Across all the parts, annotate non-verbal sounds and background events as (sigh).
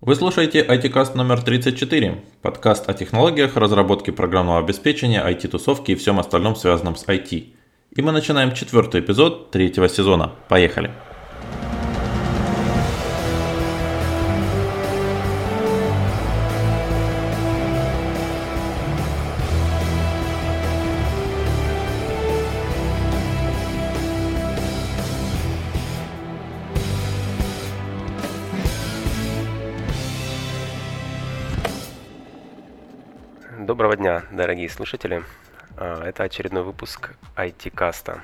Вы слушаете IT-каст номер 34, подкаст о технологиях, разработке программного обеспечения, IT-тусовке и всем остальном связанном с IT. И мы начинаем четвертый эпизод третьего сезона. Поехали! Дня, дорогие слушатели. А, это очередной выпуск IT-каста.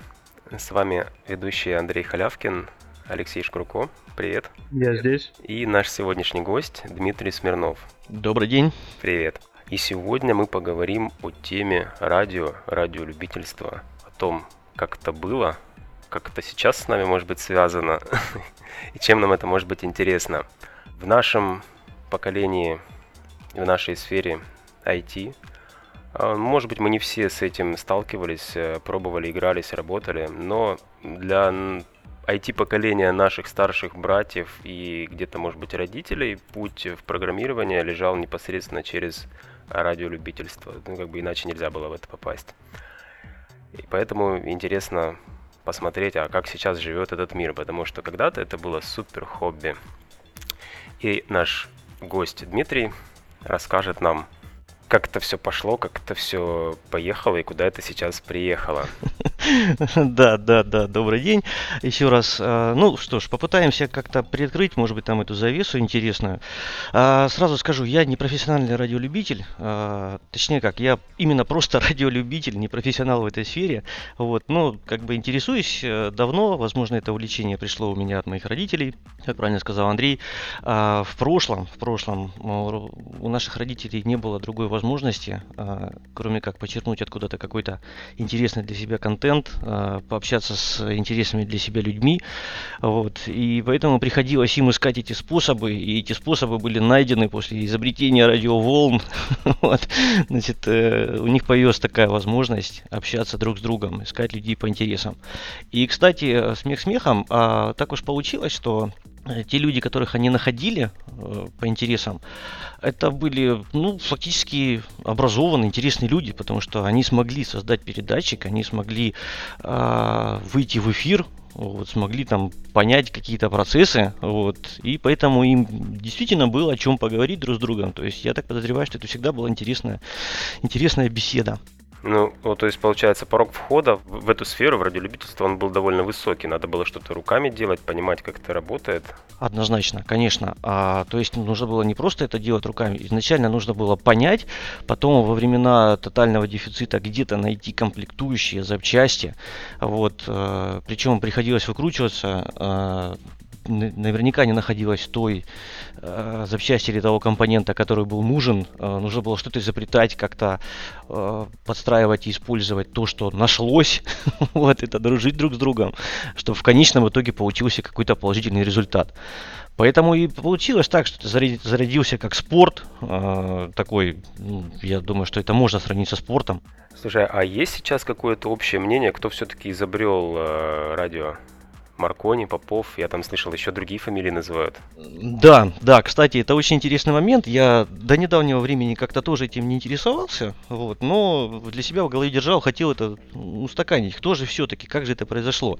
С вами ведущий Андрей Халявкин, Алексей Шкурко. Привет. Я здесь. И наш сегодняшний гость Дмитрий Смирнов. Добрый день. Привет. И сегодня мы поговорим о теме радио, радиолюбительства, о том, как это было, как это сейчас с нами может быть связано (laughs) и чем нам это может быть интересно. В нашем поколении, в нашей сфере IT. А, может быть, мы не все с этим сталкивались, э, пробовали, игрались, работали, но для IT-поколения наших старших братьев и где-то, может быть, родителей путь в программирование лежал непосредственно через радиолюбительство. Ну, как бы иначе нельзя было в это попасть. И поэтому интересно посмотреть, а как сейчас живет этот мир, потому что когда-то это было супер хобби. И наш гость Дмитрий расскажет нам как это все пошло, как это все поехало и куда это сейчас приехало. (laughs) Да, да, да, добрый день. Еще раз, а, ну что ж, попытаемся как-то приоткрыть, может быть, там эту завесу интересную. А, сразу скажу, я не профессиональный радиолюбитель, а, точнее как, я именно просто (laughs) радиолюбитель, не профессионал в этой сфере. Вот, но как бы интересуюсь э, давно, возможно, это увлечение пришло у меня от моих родителей, как правильно сказал Андрей. В прошлом, в прошлом у наших родителей не было другой возможности, кроме как почерпнуть откуда-то какой-то интересный для себя контент, а, пообщаться с интересными для себя людьми. Вот. И поэтому приходилось им искать эти способы, и эти способы были найдены после изобретения радиоволн. (laughs) вот. Значит, э, у них появилась такая возможность общаться друг с другом, искать людей по интересам. И, кстати, смех смехом, а так уж получилось, что Э, те люди, которых они находили э, по интересам, это были, ну, фактически образованные, интересные люди, потому что они смогли создать передатчик, они смогли э, выйти в эфир, вот, смогли там понять какие-то процессы, вот, и поэтому им действительно было о чем поговорить друг с другом. То есть я так подозреваю, что это всегда была интересная, интересная беседа. Ну, вот, то есть, получается, порог входа в эту сферу, в радиолюбительство, он был довольно высокий. Надо было что-то руками делать, понимать, как это работает. Однозначно, конечно. А, то есть, нужно было не просто это делать руками. Изначально нужно было понять, потом во времена тотального дефицита где-то найти комплектующие запчасти. Вот, а, причем приходилось выкручиваться а, наверняка не находилось той э, запчасти или того компонента, который был нужен. Э, нужно было что-то изобретать, как-то э, подстраивать и использовать то, что нашлось. (laughs) вот это дружить друг с другом, чтобы в конечном итоге получился какой-то положительный результат. Поэтому и получилось так, что ты зарядился как спорт, э, такой, ну, я думаю, что это можно сравнить со спортом. Слушай, а есть сейчас какое-то общее мнение, кто все-таки изобрел э, радио? Маркони, Попов, я там слышал, еще другие фамилии называют. Да, да, кстати, это очень интересный момент. Я до недавнего времени как-то тоже этим не интересовался, вот, но для себя в голове держал, хотел это устаканить. Кто же все-таки, как же это произошло?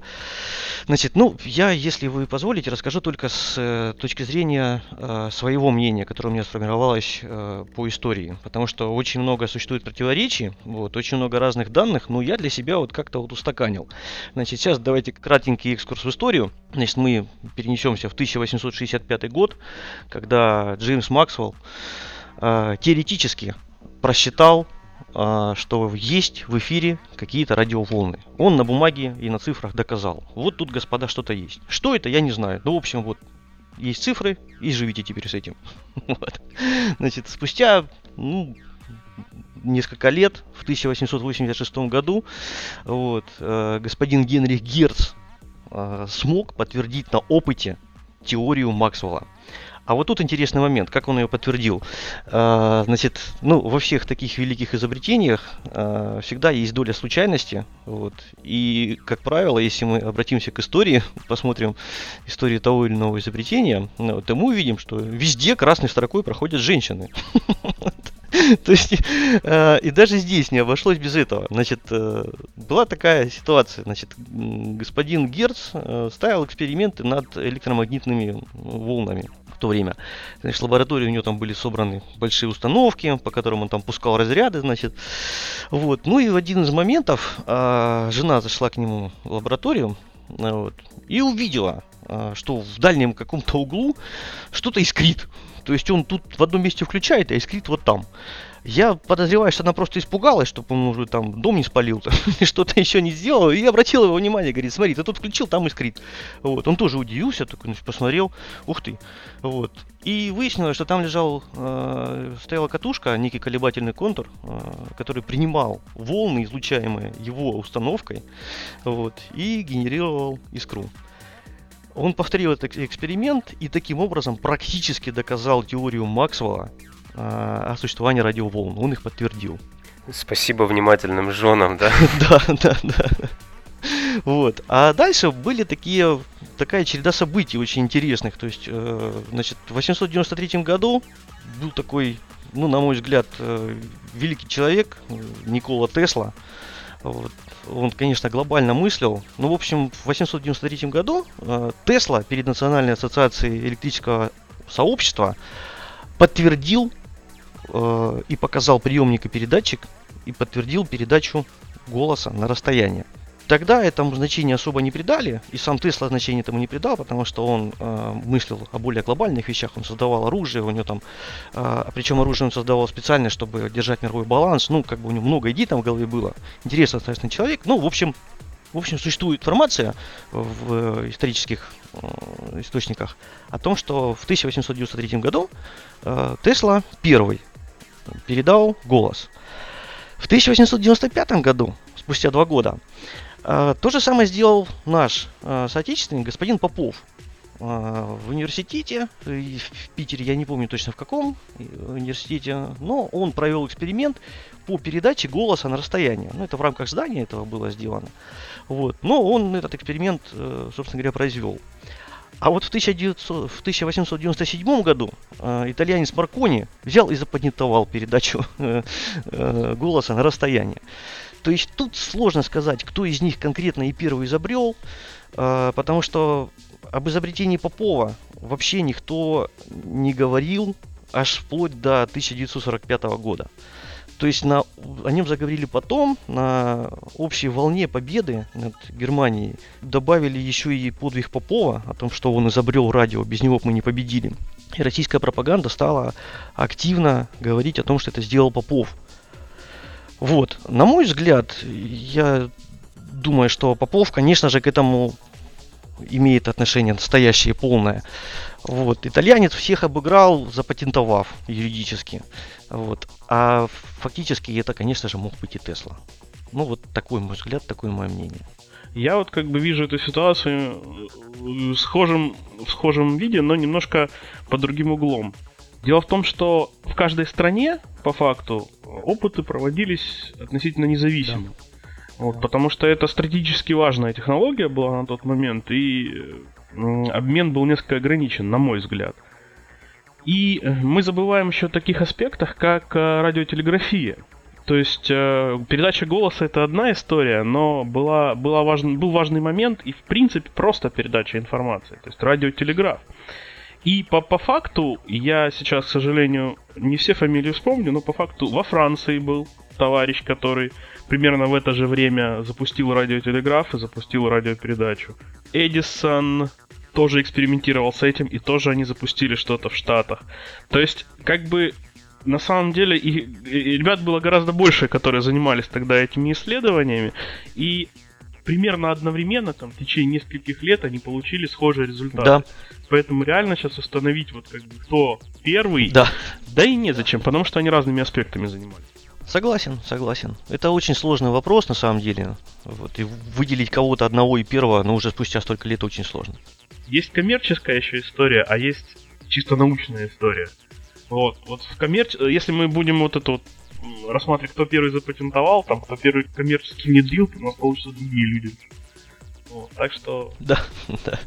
Значит, ну, я, если вы позволите, расскажу только с э, точки зрения э, своего мнения, которое у меня сформировалось э, по истории, потому что очень много существует противоречий, вот, очень много разных данных, но я для себя вот как-то вот устаканил. Значит, сейчас давайте кратенький экскурс в историю. Значит, мы перенесемся в 1865 год, когда Джеймс Максвелл э, теоретически просчитал, э, что есть в эфире какие-то радиоволны. Он на бумаге и на цифрах доказал. Вот тут, господа, что-то есть. Что это, я не знаю. Ну, в общем, вот есть цифры, и живите теперь с этим. (laughs) вот. Значит, спустя ну, несколько лет, в 1886 году, вот, э, господин Генрих Герц э, смог подтвердить на опыте теорию Максвелла. А вот тут интересный момент, как он ее подтвердил. А, значит, ну, во всех таких великих изобретениях а, всегда есть доля случайности. Вот. И, как правило, если мы обратимся к истории, посмотрим историю того или иного изобретения, ну, то мы увидим, что везде красной строкой проходят женщины. (laughs) (laughs) То есть, э, и даже здесь не обошлось без этого. Значит, э, была такая ситуация. Значит, господин Герц э, ставил эксперименты над электромагнитными волнами в то время. Значит, в лаборатории у него там были собраны большие установки, по которым он там пускал разряды, значит. Вот. Ну и в один из моментов жена зашла к нему в лабораторию, вот, и увидела, что в дальнем каком-то углу что-то искрит. То есть он тут в одном месте включает, а искрит вот там. Я подозреваю, что она просто испугалась, чтобы он уже там дом не спалил, (laughs) что-то еще не сделал, и обратила его внимание, говорит, смотри, ты тут включил, там искрит. Вот, он тоже удивился, такой, значит, посмотрел, ух ты, вот. И выяснилось, что там лежал, э, стояла катушка, некий колебательный контур, э, который принимал волны, излучаемые его установкой, вот, и генерировал искру. Он повторил этот эксперимент и таким образом практически доказал теорию Максвелла э, о существовании радиоволн. Он их подтвердил. Спасибо внимательным женам, да? (laughs) Да, да, да. Вот. А дальше были такие, такая череда событий очень интересных. То есть, э, значит, в 893 году был такой, ну, на мой взгляд, э, великий человек Никола Тесла. Вот. Он, конечно, глобально мыслил. Ну, в общем, в 893 году э, Тесла перед Национальной ассоциацией электрического сообщества подтвердил э, и показал приемник и передатчик и подтвердил передачу голоса на расстояние. Тогда этому значение особо не придали, и сам Тесла значение этому не придал, потому что он э, мыслил о более глобальных вещах, он создавал оружие, у него там, э, причем оружие он создавал специально, чтобы держать мировой баланс, ну, как бы у него много идей там в голове было. Интересный, соответственно, человек, ну, в общем, в общем, существует информация в исторических э, источниках о том, что в 1893 году э, Тесла первый передал голос. В 1895 году, спустя два года, то же самое сделал наш а, соотечественник, господин Попов. А, в университете, в Питере, я не помню точно в каком университете, но он провел эксперимент по передаче голоса на расстояние. Ну, это в рамках здания этого было сделано. Вот. Но он этот эксперимент, э, собственно говоря, произвел. А вот в, 1900, в 1897 году э, итальянец Маркони взял и запатентовал передачу (laughs) э, э, голоса на расстояние. То есть тут сложно сказать, кто из них конкретно и первый изобрел, э, потому что об изобретении Попова вообще никто не говорил аж вплоть до 1945 года. То есть на, о нем заговорили потом, на общей волне победы над Германией. Добавили еще и подвиг Попова о том, что он изобрел радио, без него мы не победили. И российская пропаганда стала активно говорить о том, что это сделал Попов. Вот, на мой взгляд, я думаю, что Попов, конечно же, к этому имеет отношение настоящее полное. Вот. Итальянец всех обыграл, запатентовав юридически. Вот. А фактически это, конечно же, мог быть и Тесла. Ну, вот такой мой взгляд, такое мое мнение. Я вот как бы вижу эту ситуацию в схожем, в схожем виде, но немножко под другим углом. Дело в том, что в каждой стране, по факту, опыты проводились относительно независимо. Да. Вот, потому что это стратегически важная технология была на тот момент, и обмен был несколько ограничен, на мой взгляд. И э, мы забываем еще о таких аспектах, как э, радиотелеграфия. То есть э, передача голоса это одна история, но была, была важен, был важный момент и в принципе просто передача информации, то есть радиотелеграф. И по, по факту, я сейчас, к сожалению, не все фамилии вспомню, но по факту во Франции был товарищ, который примерно в это же время запустил радиотелеграф и запустил радиопередачу. Эдисон тоже экспериментировал с этим, и тоже они запустили что-то в Штатах. То есть, как бы, на самом деле, и, и ребят было гораздо больше, которые занимались тогда этими исследованиями, и примерно одновременно, там, в течение нескольких лет они получили схожие результаты. Да. Поэтому реально сейчас установить, вот как бы, кто первый, да, да и незачем, потому что они разными аспектами занимались. Согласен, согласен. Это очень сложный вопрос на самом деле. Вот, и выделить кого-то одного и первого, но уже спустя столько лет очень сложно. Есть коммерческая еще история, а есть чисто научная история. Вот, вот в коммерч... Если мы будем вот это вот рассматривать, кто первый запатентовал, там, кто первый коммерчески внедрил, у нас получатся другие люди. Вот, так что... Да, (laughs) да.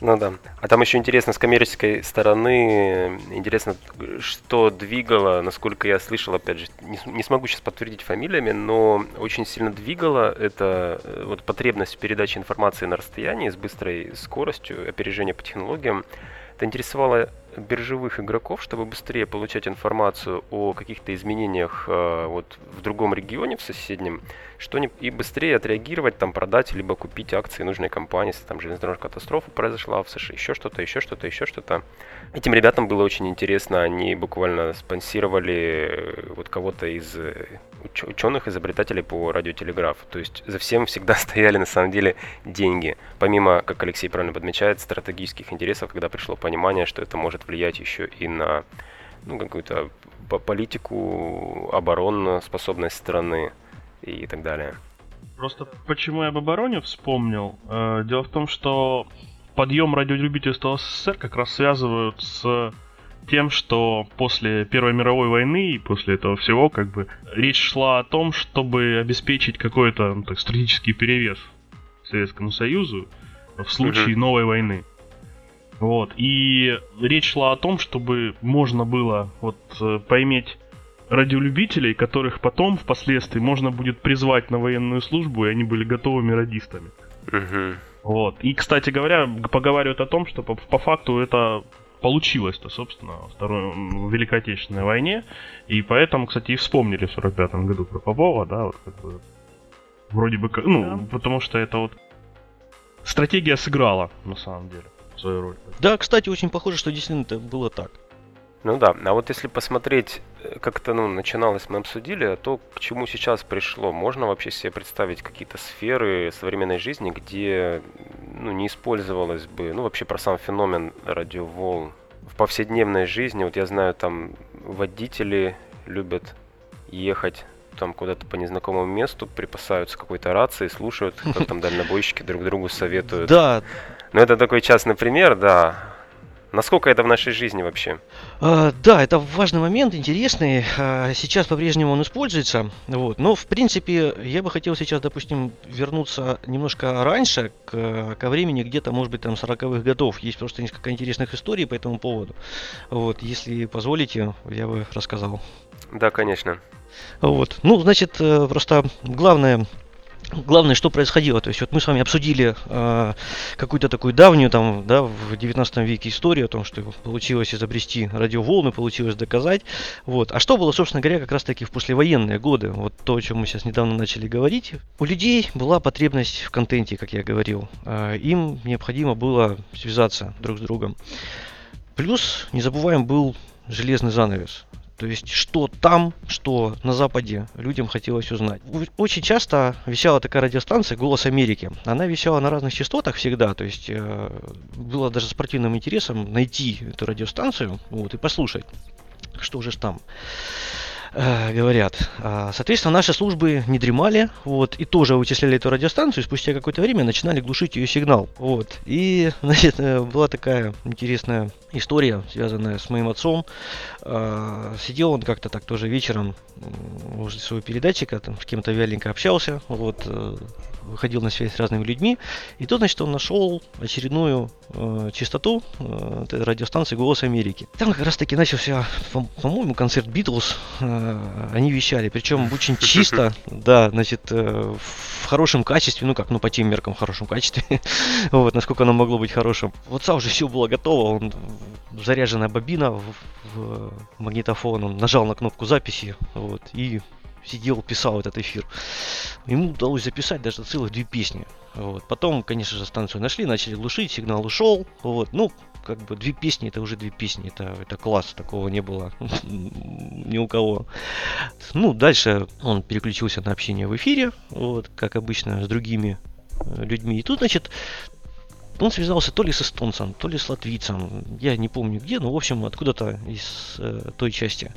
Ну да. А там еще интересно с коммерческой стороны, интересно, что двигало, насколько я слышал, опять же, не, не смогу сейчас подтвердить фамилиями, но очень сильно двигало это э, вот потребность в передаче информации на расстоянии с быстрой скоростью, опережение по технологиям. Это интересовало биржевых игроков, чтобы быстрее получать информацию о каких-то изменениях э, вот в другом регионе, в соседнем, что не, и быстрее отреагировать, там продать, либо купить акции нужной компании, если там железнодорожная катастрофа произошла в США, еще что-то, еще что-то, еще что-то. Этим ребятам было очень интересно, они буквально спонсировали э, вот кого-то из э, уч- ученых, изобретателей по радиотелеграфу. То есть за всем всегда (laughs) стояли на самом деле деньги. Помимо, как Алексей правильно подмечает, стратегических интересов, когда пришло понимание, что это может влиять еще и на ну, какую-то политику, обороноспособность страны и так далее. Просто почему я об обороне вспомнил? Э, дело в том, что подъем радиолюбительства СССР как раз связывают с тем, что после Первой мировой войны и после этого всего, как бы, речь шла о том, чтобы обеспечить какой-то ну, так, стратегический перевес Советскому Союзу в случае uh-huh. новой войны. Вот. И речь шла о том, чтобы можно было вот э, поиметь радиолюбителей, которых потом, впоследствии, можно будет призвать на военную службу, и они были готовыми радистами. Угу. Вот. И, кстати говоря, поговаривают о том, что по, по факту это получилось-то, собственно, во Второй в Великой Отечественной войне. И поэтому, кстати, и вспомнили в 45 году про Попова, да, вот как бы вроде бы, ну, да. потому что это вот стратегия сыграла, на самом деле, свою роль. Да, кстати, очень похоже, что действительно это было так. Ну да, а вот если посмотреть, как это ну, начиналось, мы обсудили, а то к чему сейчас пришло, можно вообще себе представить какие-то сферы современной жизни, где ну, не использовалось бы, ну вообще про сам феномен радиоволн в повседневной жизни, вот я знаю, там водители любят ехать там куда-то по незнакомому месту, припасаются какой-то рации, слушают, как там (laughs) дальнобойщики друг другу советуют. Да. Ну это такой частный пример, да. Насколько это в нашей жизни вообще? А, да, это важный момент, интересный. А, сейчас по-прежнему он используется. Вот. Но, в принципе, я бы хотел сейчас, допустим, вернуться немножко раньше, к, ко времени где-то, может быть, там 40-х годов. Есть просто несколько интересных историй по этому поводу. Вот. Если позволите, я бы рассказал. Да, конечно. Вот. Ну, значит, э, просто главное Главное, что происходило, то есть вот мы с вами обсудили э, какую-то такую давнюю там, да, в 19 веке историю о том, что получилось изобрести радиоволны, получилось доказать, вот. А что было, собственно говоря, как раз таки в послевоенные годы, вот то, о чем мы сейчас недавно начали говорить, у людей была потребность в контенте, как я говорил, э, им необходимо было связаться друг с другом. Плюс, не забываем, был железный занавес. То есть, что там, что на Западе людям хотелось узнать. Очень часто вещала такая радиостанция «Голос Америки». Она вещала на разных частотах всегда. То есть, э, было даже спортивным интересом найти эту радиостанцию вот, и послушать, что же там говорят. А, соответственно, наши службы не дремали, вот, и тоже вычисляли эту радиостанцию, и спустя какое-то время начинали глушить ее сигнал. Вот. И, (laughs) значит, э, была такая интересная история, связанная с моим отцом. А, сидел он как-то так тоже вечером возле своего передатчика, там с кем-то вяленько общался, вот, э, выходил на связь с разными людьми. И тут, значит, он нашел очередную э, частоту э, радиостанции «Голос Америки». Там как раз-таки начался, по-моему, концерт Битлз. Э, они вещали, причем очень (laughs) чисто, да, значит, э, в хорошем качестве, ну как, ну по тем меркам в хорошем качестве, (laughs) вот, насколько оно могло быть хорошим. Вот сам уже все было готово, он заряженная бобина в, в магнитофон, он нажал на кнопку записи, вот, и сидел, писал этот эфир. Ему удалось записать даже целых две песни. Вот. Потом, конечно же, станцию нашли, начали глушить, сигнал ушел. Вот. Ну, как бы две песни, это уже две песни, это, это класс, такого не было (laughs) ни у кого. Ну, дальше он переключился на общение в эфире, вот, как обычно, с другими э, людьми. И тут, значит, он связался то ли с эстонцем, то ли с латвийцем, я не помню где, но, в общем, откуда-то из э, той части.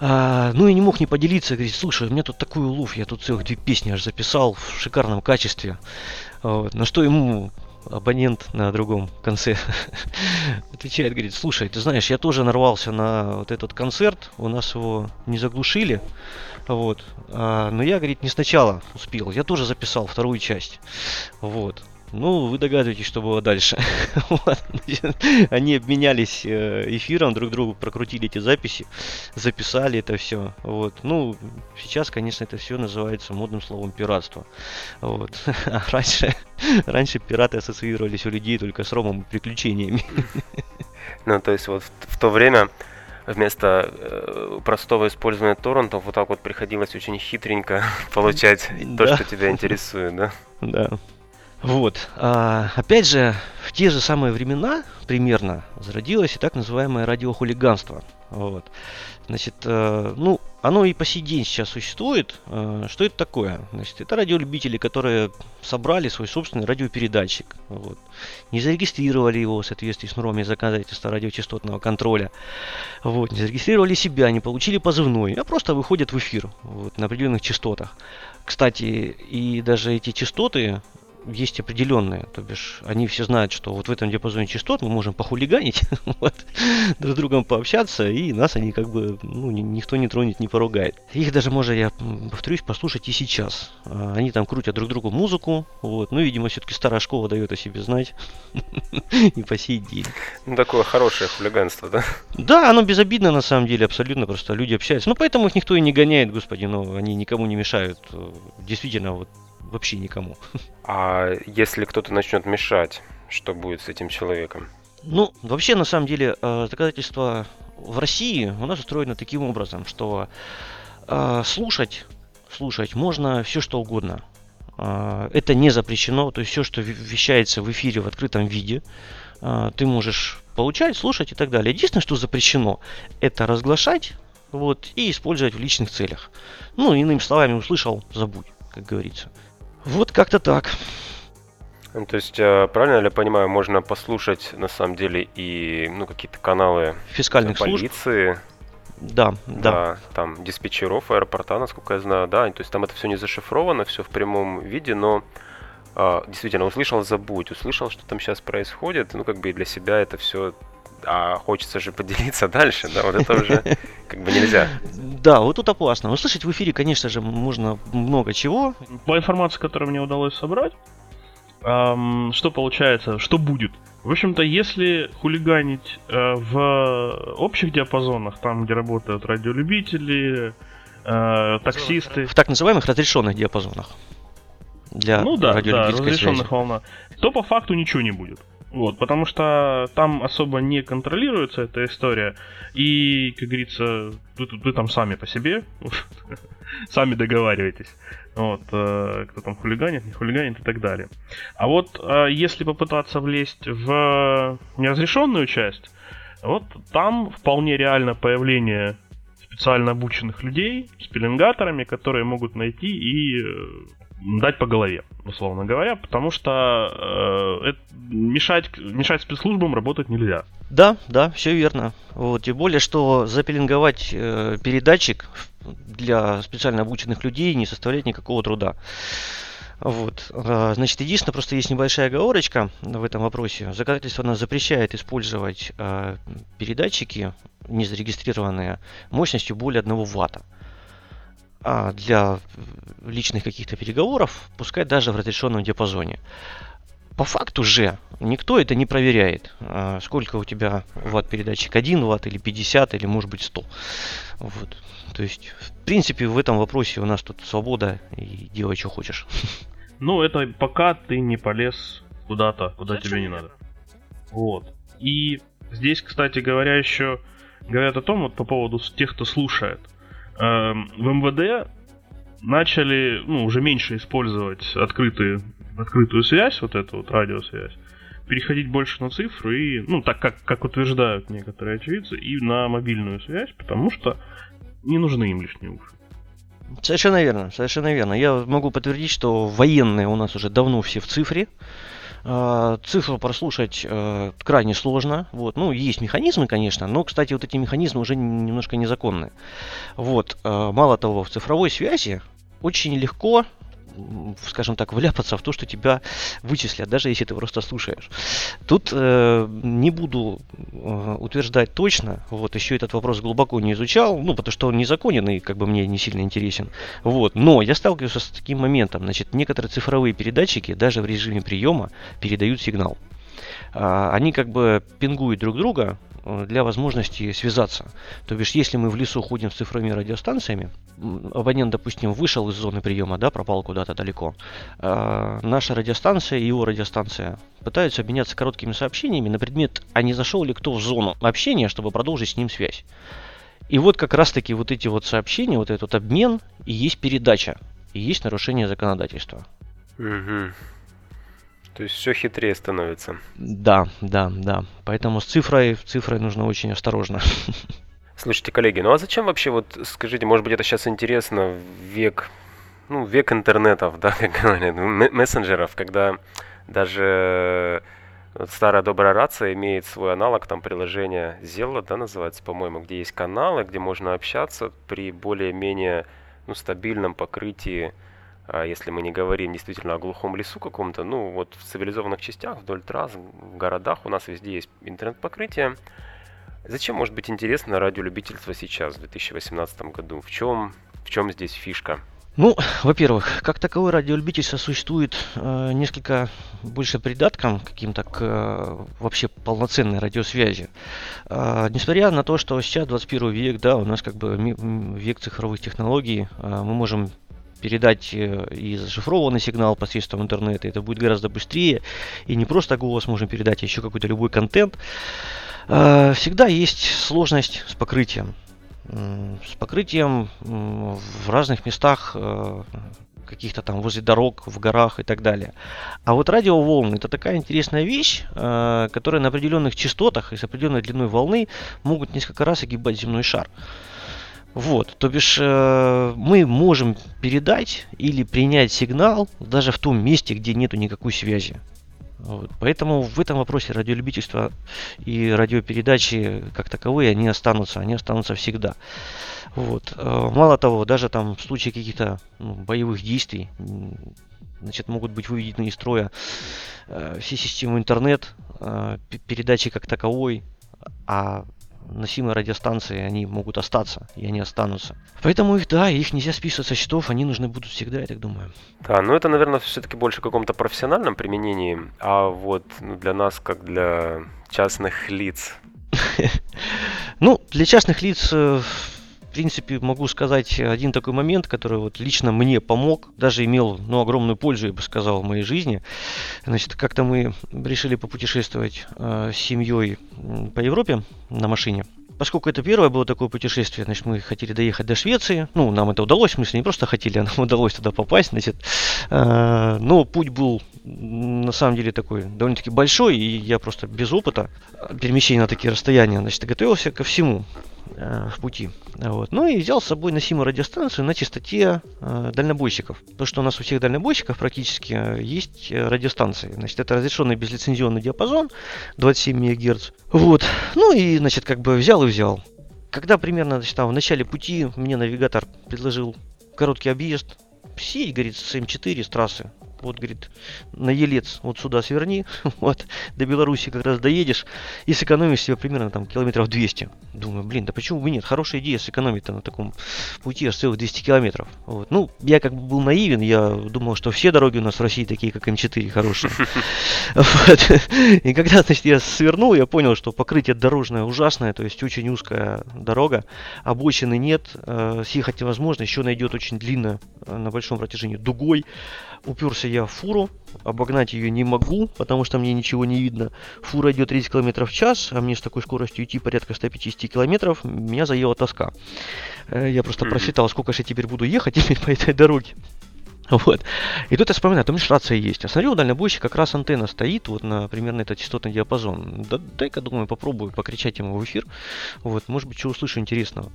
А, ну и не мог не поделиться, говорит, слушай, у меня тут такой улов, я тут целых две песни аж записал в шикарном качестве. Вот, на что ему абонент на другом конце (laughs) отвечает, говорит, слушай, ты знаешь, я тоже нарвался на вот этот концерт, у нас его не заглушили, вот, а, но я, говорит, не сначала успел, я тоже записал вторую часть, вот, ну, вы догадываетесь, что было дальше. (laughs) Они обменялись э, эфиром, друг другу прокрутили эти записи, записали это все. Вот. Ну, сейчас, конечно, это все называется модным словом пиратство. Вот. (laughs) А раньше, раньше пираты ассоциировались у людей только с ромом и приключениями. (laughs) Ну, то есть вот в, в то время вместо э, простого использования торрентов вот так вот приходилось очень хитренько получать то, что тебя интересует, да? Да. Вот. А, опять же, в те же самые времена примерно зародилось и так называемое радиохулиганство. Вот. Значит, э, ну, оно и по сей день сейчас существует. Э, что это такое? Значит, это радиолюбители, которые собрали свой собственный радиопередатчик. Вот. Не зарегистрировали его в соответствии с нормами законодательства радиочастотного контроля. Вот. Не зарегистрировали себя, не получили позывной, а просто выходят в эфир вот, на определенных частотах. Кстати, и даже эти частоты есть определенные, то бишь они все знают, что вот в этом диапазоне частот мы можем похулиганить, (laughs) вот, друг с другом пообщаться, и нас они как бы, ну, никто не тронет, не поругает. Их даже можно, я повторюсь, послушать и сейчас. А, они там крутят друг другу музыку, вот, ну, видимо, все-таки старая школа дает о себе знать, (laughs) и по сей день. Ну, такое хорошее хулиганство, да? Да, оно безобидно на самом деле, абсолютно просто люди общаются. Ну, поэтому их никто и не гоняет, господи, но они никому не мешают. Действительно, вот вообще никому. (laughs) А если кто-то начнет мешать, что будет с этим человеком? Ну, вообще, на самом деле, э, законодательство в России у нас устроено таким образом, что э, слушать, слушать можно все что угодно. Э, это не запрещено, то есть все, что вещается в эфире в открытом виде, ты можешь получать, слушать и так далее. Единственное, что запрещено, это разглашать вот, и использовать в личных целях. Ну, иными словами, услышал, забудь, как говорится. Вот как-то так. Ну, то есть, э, правильно ли я понимаю, можно послушать на самом деле и ну, какие-то каналы фискальных полиции, служб? Да, да, да. Там диспетчеров аэропорта, насколько я знаю, да. То есть там это все не зашифровано, все в прямом виде, но а, действительно услышал, забудь, услышал, что там сейчас происходит, ну как бы и для себя это все а хочется же поделиться дальше, да, вот это уже (laughs) как бы нельзя. Да, вот тут опасно. Услышать в эфире, конечно же, можно много чего. По информации, которую мне удалось собрать, эм, что получается, что будет? В общем-то, если хулиганить э, в общих диапазонах, там, где работают радиолюбители, э, таксисты... В так называемых разрешенных диапазонах. Для ну да, да, разрешенных волна, то по факту ничего не будет. Вот, потому что там особо не контролируется эта история. И, как говорится, вы, вы там сами по себе, (laughs) сами договариваетесь. Вот, э, кто там хулиганит, не хулиганит и так далее. А вот э, если попытаться влезть в неразрешенную часть, вот там вполне реально появление специально обученных людей с пеленгаторами, которые могут найти и э, дать по голове, условно говоря, потому что э, это, мешать, мешать спецслужбам работать нельзя. Да, да, все верно. Вот, тем более, что запеленговать э, передатчик для специально обученных людей не составляет никакого труда. Вот. А, значит, единственное, просто есть небольшая оговорочка в этом вопросе. Законодательство нас запрещает использовать э, передатчики, не зарегистрированные, мощностью более 1 ватта а для личных каких-то переговоров, пускай даже в разрешенном диапазоне. По факту же никто это не проверяет. А сколько у тебя ватт передатчик? 1 ватт или 50 или может быть 100. Вот. То есть, в принципе, в этом вопросе у нас тут свобода и делай, что хочешь. (laughs) Ну, это пока ты не полез куда-то, куда Зачем? тебе не надо. Вот. И здесь, кстати говоря, еще говорят о том, вот по поводу тех, кто слушает. Эм, в МВД начали, ну, уже меньше использовать открытые, открытую связь, вот эту вот радиосвязь, переходить больше на цифры и, ну, так как, как утверждают некоторые очевидцы, и на мобильную связь, потому что не нужны им лишние уши. Совершенно верно, совершенно верно. Я могу подтвердить, что военные у нас уже давно все в цифре. А, цифру прослушать э, крайне сложно. Вот. Ну, есть механизмы, конечно, но, кстати, вот эти механизмы уже немножко незаконные. Вот. А, мало того, в цифровой связи очень легко скажем так, вляпаться в то, что тебя вычислят, даже если ты просто слушаешь. Тут э, не буду э, утверждать точно, вот еще этот вопрос глубоко не изучал, ну, потому что он незаконен и как бы мне не сильно интересен. Вот, но я сталкивался с таким моментом, значит, некоторые цифровые передатчики даже в режиме приема передают сигнал. А, они как бы пингуют друг друга э, для возможности связаться. То бишь, если мы в лесу ходим с цифровыми радиостанциями, абонент, допустим, вышел из зоны приема, да, пропал куда-то далеко, а, наша радиостанция и его радиостанция пытаются обменяться короткими сообщениями на предмет, а не зашел ли кто в зону общения, чтобы продолжить с ним связь. И вот как раз-таки вот эти вот сообщения, вот этот обмен и есть передача, и есть нарушение законодательства. Угу. То есть все хитрее становится. Да, да, да. Поэтому с цифрой, цифрой нужно очень осторожно. Слушайте, коллеги, ну а зачем вообще, вот скажите, может быть, это сейчас интересно, век, ну, век интернетов, да, (laughs) как говорят, мессенджеров, когда даже старая добрая рация имеет свой аналог, там приложение Zelda, да, называется, по-моему, где есть каналы, где можно общаться при более-менее ну, стабильном покрытии если мы не говорим действительно о глухом лесу каком-то, ну вот в цивилизованных частях, вдоль трасс, в городах у нас везде есть интернет-покрытие. Зачем может быть интересно радиолюбительство сейчас, в 2018 году? В чем, в чем здесь фишка? Ну, во-первых, как таковое радиолюбительство существует э, несколько больше придатком каким-то к э, вообще полноценной радиосвязи. Э, несмотря на то, что сейчас 21 век, да, у нас как бы век цифровых технологий, э, мы можем передать э, и зашифрованный сигнал посредством интернета. Это будет гораздо быстрее. И не просто голос можем передать, а еще какой-то любой контент. Э, всегда есть сложность с покрытием. С покрытием в разных местах э, каких-то там возле дорог, в горах и так далее. А вот радиоволны это такая интересная вещь, которая на определенных частотах и с определенной длиной волны могут несколько раз огибать земной шар. Вот, то бишь э, мы можем передать или принять сигнал даже в том месте, где нету никакой связи. Вот. Поэтому в этом вопросе радиолюбительство и радиопередачи как таковые, они останутся, они останутся всегда. Вот. Э, мало того, даже там в случае каких-то ну, боевых действий, значит, могут быть выведены из строя э, все системы интернет, э, передачи как таковой, а носимые радиостанции, они могут остаться, и они останутся. Поэтому их, да, их нельзя списывать со счетов, они нужны будут всегда, я так думаю. Да, ну это, наверное, все-таки больше в каком-то профессиональном применении, а вот ну, для нас, как для частных лиц. (laughs) Ну, для частных лиц э, в принципе, могу сказать один такой момент, который вот лично мне помог, даже имел ну, огромную пользу, я бы сказал, в моей жизни. Значит, как-то мы решили попутешествовать э, с семьей по Европе на машине. Поскольку это первое было такое путешествие, значит, мы хотели доехать до Швеции. Ну, нам это удалось, в смысле, не просто хотели, а нам (laughs) удалось туда попасть, значит. Э, но путь был на самом деле такой довольно-таки большой, и я просто без опыта перемещения на такие расстояния, значит, готовился ко всему. Э, в пути. Вот. Ну и взял с собой носимую радиостанцию на частоте э, дальнобойщиков. То, что у нас у всех дальнобойщиков практически э, есть э, радиостанции. Значит, это разрешенный безлицензионный диапазон 27 МГц. Вот. Ну и, значит, как бы взял и взял. Когда примерно, значит, там, в начале пути мне навигатор предложил короткий объезд, сеть, говорит, с М4 с трассы вот, говорит, на Елец вот сюда сверни, (laughs) вот, до Беларуси как раз доедешь и сэкономишь себе примерно там километров 200. Думаю, блин, да почему бы нет, хорошая идея сэкономить-то на таком пути аж целых 200 километров. Вот. Ну, я как бы был наивен, я думал, что все дороги у нас в России такие, как М4, хорошие. (laughs) (laughs) И когда, значит, я свернул, я понял, что покрытие дорожное ужасное, то есть очень узкая дорога, обочины нет, э, съехать невозможно, еще найдет очень длинно э, на большом протяжении дугой, Уперся я в фуру, обогнать ее не могу, потому что мне ничего не видно. Фура идет 30 км в час, а мне с такой скоростью идти порядка 150 км, меня заела тоска. Э, я просто просчитал, сколько же я теперь буду ехать (laughs) по этой дороге. Вот. И тут я вспоминаю, там лишь рация есть. А смотрю, у дальнобойщика как раз антенна стоит, вот на примерно этот частотный диапазон. Да, дай-ка, думаю, попробую покричать ему в эфир. Вот, может быть, что услышу интересного.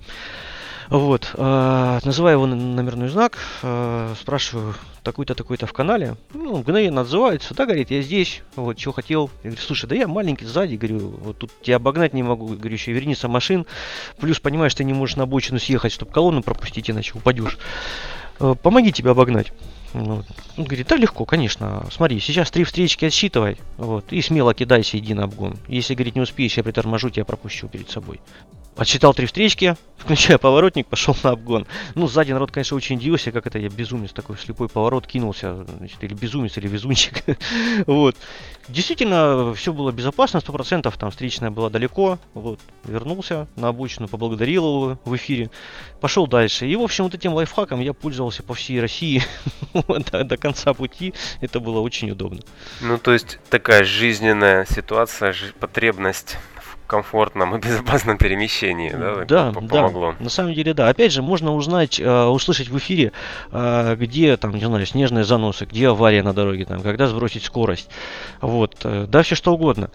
Вот, э, называю его номерной знак, э, спрашиваю, такой-то, такой-то в канале. Ну, мгновенно отзывается, да, говорит, я здесь, вот, что хотел. Я говорю, слушай, да я маленький сзади, говорю, вот тут тебя обогнать не могу, говорю, еще вернися машин. Плюс, понимаешь, ты не можешь на обочину съехать, чтобы колонну пропустить, иначе упадешь. Э, помоги тебе обогнать. Ну, он говорит, да легко, конечно. Смотри, сейчас три встречки отсчитывай, вот, и смело кидайся, иди на обгон. Если, говорит, не успеешь, я приторможу, тебя пропущу перед собой. Отсчитал три встречки, (laughs) включая поворотник, пошел на обгон. Ну, сзади народ, конечно, очень удивился, как это я безумец такой слепой поворот кинулся, значит, или безумец, или везунчик. (laughs) вот. Действительно, все было безопасно, сто процентов, там встречная была далеко, вот, вернулся на обочину, поблагодарил его в эфире, пошел дальше. И, в общем, вот этим лайфхаком я пользовался по всей России (laughs) (laughs) до, до конца пути, это было очень удобно. Ну, то есть такая жизненная ситуация, потребность комфортном и (laughs) безопасном перемещении, да, да, помогло. Да, на самом деле, да. Опять же, можно узнать, э, услышать в эфире, э, где там, не знаю, снежные заносы, где авария на дороге, там, когда сбросить скорость. Вот, э, да, все что угодно.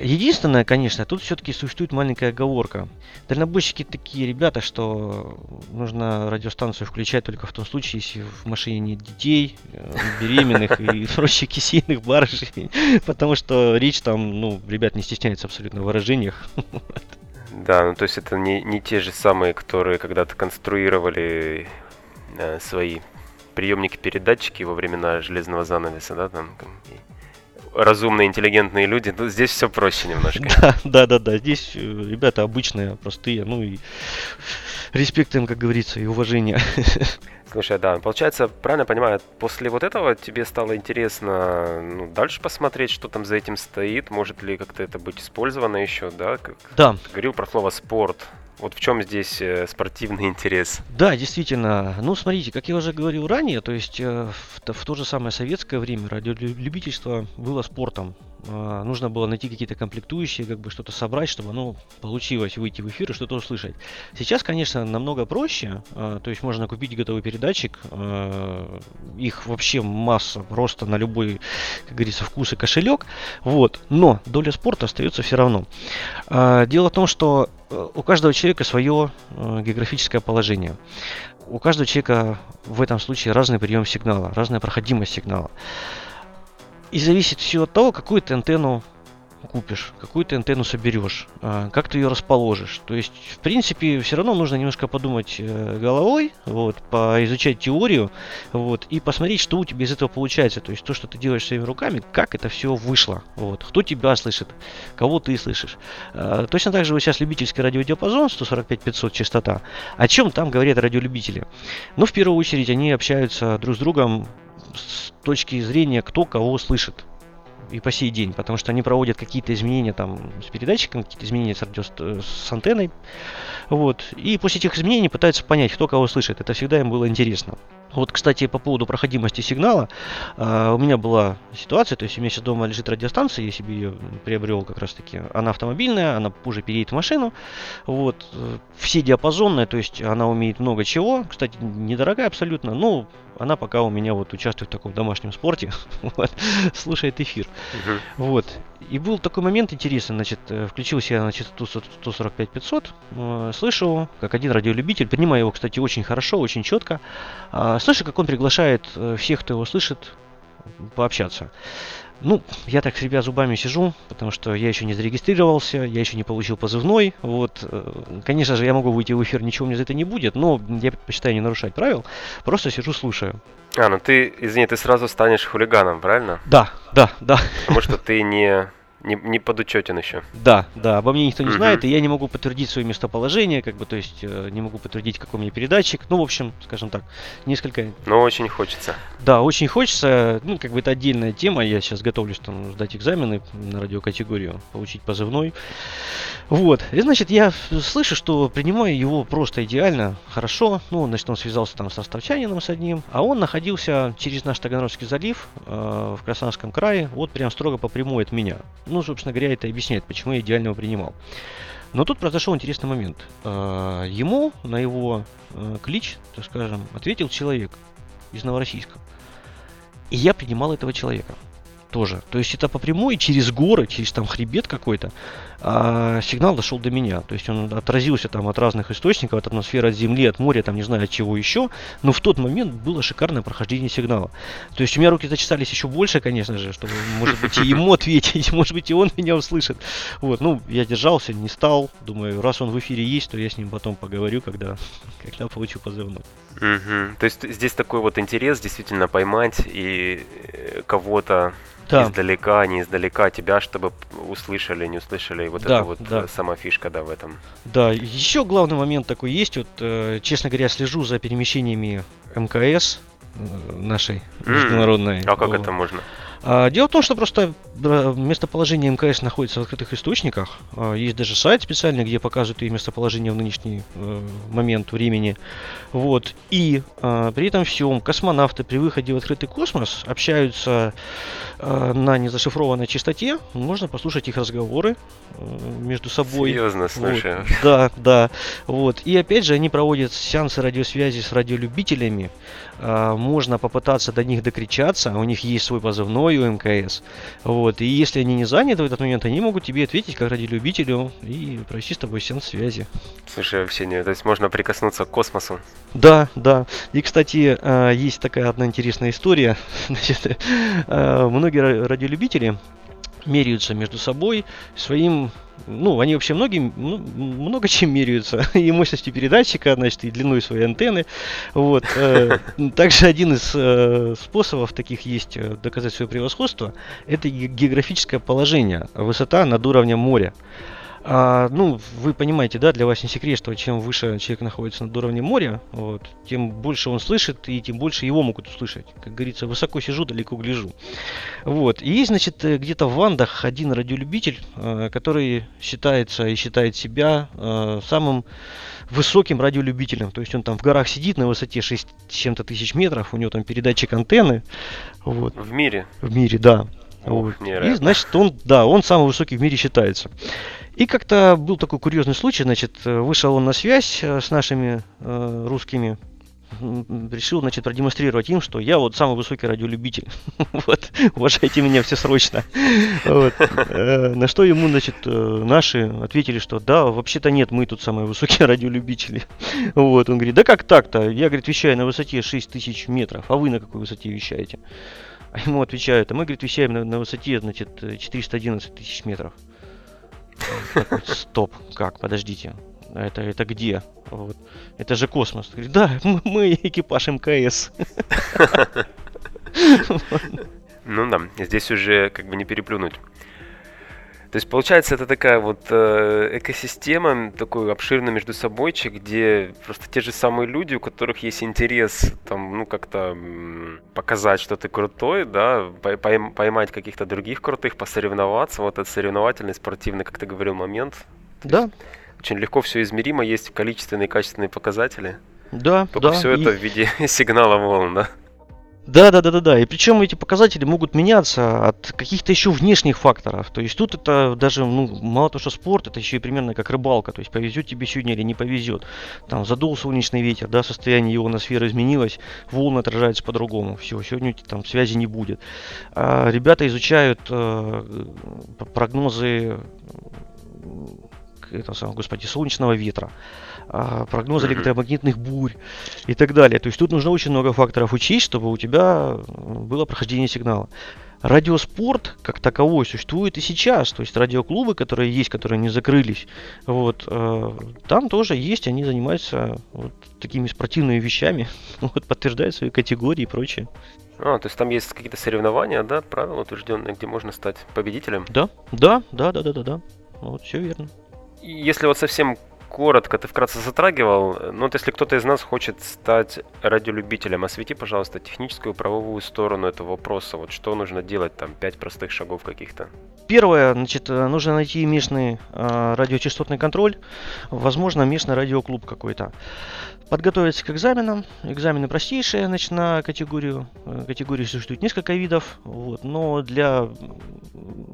Единственное, конечно, тут все-таки существует маленькая оговорка. Дальнобойщики такие ребята, что нужно радиостанцию включать только в том случае, если в машине нет детей, беременных и прочих кисейных барышей, (laughs) потому что речь там, ну, ребят не стесняется абсолютно выражений решениях. (laughs) Да, ну то есть это не, не те же самые, которые когда-то конструировали э, свои приемники-передатчики во времена железного занавеса, да, там разумные, интеллигентные люди. Ну, здесь все проще немножко. (laughs) Да, да, да, да. Здесь э, ребята обычные, простые, ну и респект им, как говорится, и уважение. (laughs) Слушай, да, получается, правильно понимаю, после вот этого тебе стало интересно ну, дальше посмотреть, что там за этим стоит, может ли как-то это быть использовано еще, да? Как да. Ты говорил про слово спорт. Вот в чем здесь э, спортивный (laughs) интерес? Да, действительно. Ну, смотрите, как я уже говорил ранее, то есть э, в, в то же самое советское время радиолюбительство было спортом. Э, нужно было найти какие-то комплектующие, как бы что-то собрать, чтобы оно получилось выйти в эфир и что-то услышать. Сейчас, конечно, намного проще. Э, то есть можно купить готовый передатчик. Э, их вообще масса, просто на любой, как говорится, вкус и кошелек. Вот. Но доля спорта остается все равно. Э, дело в том, что Э, у каждого человека свое э, географическое положение. У каждого человека в этом случае разный прием сигнала, разная проходимость сигнала. И зависит все от того, какую ты антенну купишь, какую ты антенну соберешь, а, как ты ее расположишь. То есть, в принципе, все равно нужно немножко подумать э, головой, вот, поизучать теорию, вот, и посмотреть, что у тебя из этого получается. То есть, то, что ты делаешь своими руками, как это все вышло. Вот, кто тебя слышит, кого ты слышишь. А, точно так же вот сейчас любительский радиодиапазон 145-500 частота. О чем там говорят радиолюбители? Ну, в первую очередь, они общаются друг с другом с точки зрения, кто кого слышит и по сей день, потому что они проводят какие-то изменения там с передатчиком, какие-то изменения с, радио, с антенной, вот, и после этих изменений пытаются понять, кто кого слышит. Это всегда им было интересно. Вот, кстати, по поводу проходимости сигнала, э, у меня была ситуация, то есть у меня сейчас дома лежит радиостанция, я себе ее приобрел как раз таки, она автомобильная, она позже переедет в машину, вот, э, все диапазонные, то есть она умеет много чего, кстати, недорогая абсолютно, но она пока у меня вот участвует в таком домашнем спорте, (laughs) вот, слушает эфир, угу. вот, и был такой момент интересный, значит, э, включился я на частоту 145-500, э, слышу, как один радиолюбитель, принимаю его, кстати, очень хорошо, очень четко, э, слышу, как он приглашает э, всех, кто его слышит, пообщаться. Ну, я так, ребят, зубами сижу, потому что я еще не зарегистрировался, я еще не получил позывной. Вот, э, конечно же, я могу выйти в эфир, ничего мне за это не будет, но я предпочитаю не нарушать правил, просто сижу, слушаю. А, ну ты, извини, ты сразу станешь хулиганом, правильно? Да, да, да. Потому что ты не не, не подучетен еще. Да, да, обо мне никто не знает, и я не могу подтвердить свое местоположение, как бы, то есть э, не могу подтвердить, какой у меня передатчик. Ну, в общем, скажем так, несколько... Но очень хочется. Да, очень хочется. Ну, как бы это отдельная тема. Я сейчас готовлюсь там сдать экзамены на радиокатегорию, получить позывной. Вот. И, значит, я слышу, что принимаю его просто идеально, хорошо. Ну, значит, он связался там с ростовчанином с одним, а он находился через наш Таганрогский залив э, в Краснодарском крае, вот прям строго по прямой от меня. Ну, собственно говоря, это объясняет, почему я идеально его принимал. Но тут произошел интересный момент. Э, ему на его э, клич, так скажем, ответил человек из Новороссийска. И я принимал этого человека. Тоже. То есть это по прямой, через горы, через там хребет какой-то, а сигнал дошел до меня. То есть он отразился там от разных источников, от атмосферы, от земли, от моря, там не знаю от чего еще. Но в тот момент было шикарное прохождение сигнала. То есть у меня руки зачесались еще больше, конечно же, чтобы, может быть, и ему ответить, (laughs) может быть, и он меня услышит. Вот, ну, я держался, не стал. Думаю, раз он в эфире есть, то я с ним потом поговорю, когда, (laughs) когда получу позывной. Угу. То есть здесь такой вот интерес действительно поймать и э, кого-то да. издалека, не издалека тебя, чтобы услышали, не услышали. И вот да, это вот да. сама фишка, да, в этом. Да, еще главный момент такой есть. Вот, э, честно говоря, слежу за перемещениями МКС э, нашей международной. А как это можно? А, дело в том, что просто местоположение МКС находится в открытых источниках. А, есть даже сайт специальный, где показывают и местоположение в нынешний э, момент времени. Вот. И а, при этом всем космонавты при выходе в открытый космос общаются на незашифрованной частоте. Можно послушать их разговоры э, между собой. Серьезно, слушай. Вот. Да, да. Вот. И опять же, они проводят сеансы радиосвязи с радиолюбителями. Можно попытаться до них докричаться. У них есть свой позывной у МКС. Вот. И если они не заняты в этот момент, они могут тебе ответить как радиолюбителю и провести с тобой сеанс связи. Слушай, не, то есть можно прикоснуться к космосу. Да, да. И, кстати, а, есть такая одна интересная история. (laughs) Значит, а, многие радиолюбители меряются между собой своим ну, они вообще многим, ну, много чем меряются. (laughs) И мощностью передатчика, значит, и длиной своей антенны. Вот. Э, (laughs) также один из э, способов таких есть э, доказать свое превосходство, это географическое положение, высота над уровнем моря. А, ну, вы понимаете, да, для вас не секрет, что чем выше человек находится над уровнем моря, вот, тем больше он слышит, и тем больше его могут услышать. Как говорится, высоко сижу, далеко гляжу. Вот. И есть, значит, э, где-то в Андах один радиолюбитель, э, который считается и считает себя э, самым высоким радиолюбителем. То есть он там в горах сидит на высоте 6 с чем-то тысяч метров, у него там передатчик антенны. Вот. В мире? В мире, да. Ух, вот. И значит, он, да, он самый высокий в мире считается. И как-то был такой курьезный случай, значит, вышел он на связь э, с нашими э, русскими, решил, значит, продемонстрировать им, что я вот самый высокий радиолюбитель. (laughs) вот, уважайте меня все срочно. вот. э, на что ему, значит, э, наши ответили, что да, вообще-то нет, мы тут самые высокие радиолюбители. вот, он говорит, да как так-то? Я, говорит, вещаю на высоте 6000 метров, а вы на какой высоте вещаете? А ему отвечают, а мы, говорит, вещаем на, на высоте, значит, 411 тысяч метров. (laughs) Стоп, как, подождите. Это, это где? Вот. Это же космос. Говорит, да, (laughs) мы, мы экипаж МКС. (laughs) Ну да, здесь уже как бы не переплюнуть. То есть, получается, это такая вот э, экосистема, такой обширный между собойчик, где просто те же самые люди, у которых есть интерес там, ну, как-то показать, что ты крутой, да, поймать каких-то других крутых, посоревноваться, вот этот соревновательный, спортивный, как ты говорил, момент. Да. Очень легко все измеримо, есть количественные и качественные показатели. Да, Только да. все и... это в виде (laughs) сигнала волн, да? Да, да, да, да, да. И причем эти показатели могут меняться от каких-то еще внешних факторов. То есть тут это даже, ну, мало того, что спорт, это еще и примерно как рыбалка. То есть повезет тебе сегодня или не повезет. Там задул солнечный ветер, да, состояние его ионосферы изменилось, волны отражаются по-другому. Все, сегодня там связи не будет. А ребята изучают э, прогнозы это самое, господи, солнечного ветра. А, прогнозы электромагнитных бурь и так далее. То есть тут нужно очень много факторов учесть, чтобы у тебя было прохождение сигнала. Радиоспорт как таковой существует и сейчас. То есть радиоклубы, которые есть, которые не закрылись, вот, э, там тоже есть, они занимаются вот такими спортивными вещами, (laughs) вот, подтверждают свои категории и прочее. А, то есть там есть какие-то соревнования, да, правила утвержденные, где можно стать победителем? Да, да, да, да, да, да, да. Вот, все верно. Если вот совсем коротко ты вкратце затрагивал. Но вот если кто-то из нас хочет стать радиолюбителем, освети, пожалуйста, техническую правовую сторону этого вопроса. Вот что нужно делать, там, пять простых шагов каких-то. Первое, значит, нужно найти местный э, радиочастотный контроль, возможно, местный радиоклуб какой-то. Подготовиться к экзаменам. Экзамены простейшие, значит, на категорию. Э, категории существует несколько видов, вот, но для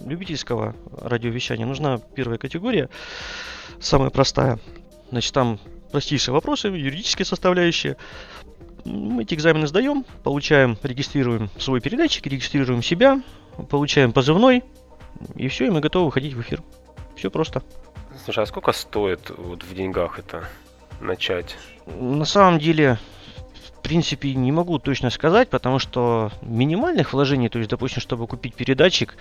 любительского радиовещания нужна первая категория самая простая. Значит, там простейшие вопросы, юридические составляющие. Мы эти экзамены сдаем, получаем, регистрируем свой передатчик, регистрируем себя, получаем позывной, и все, и мы готовы выходить в эфир. Все просто. Слушай, а сколько стоит вот в деньгах это начать? На самом деле, принципе, не могу точно сказать, потому что минимальных вложений, то есть, допустим, чтобы купить передатчик...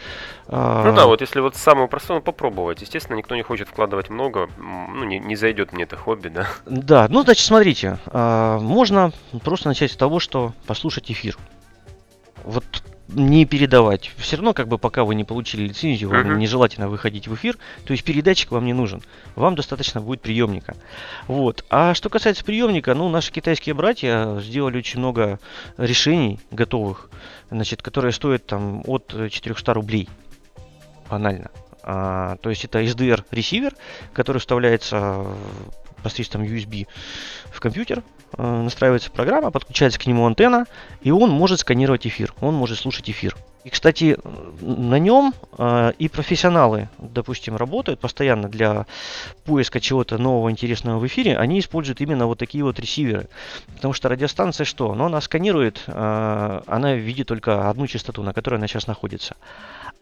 Ну да, вот если вот самое простое, попробовать. Естественно, никто не хочет вкладывать много, ну, не, не зайдет мне это хобби, да? Да, ну, значит, смотрите, а, можно просто начать с того, что послушать эфир. Вот не передавать. Все равно, как бы, пока вы не получили лицензию, вам uh-huh. нежелательно выходить в эфир. То есть передатчик вам не нужен. Вам достаточно будет приемника. Вот. А что касается приемника, ну, наши китайские братья сделали очень много решений готовых, значит, которые стоят там от 400 рублей. Банально. А, то есть это SDR ресивер, который вставляется посредством USB в компьютер, настраивается программа, подключается к нему антенна, и он может сканировать эфир, он может слушать эфир. И, кстати, на нем э, и профессионалы, допустим, работают постоянно для поиска чего-то нового, интересного в эфире. Они используют именно вот такие вот ресиверы. Потому что радиостанция что? Ну, она сканирует, э, она видит только одну частоту, на которой она сейчас находится.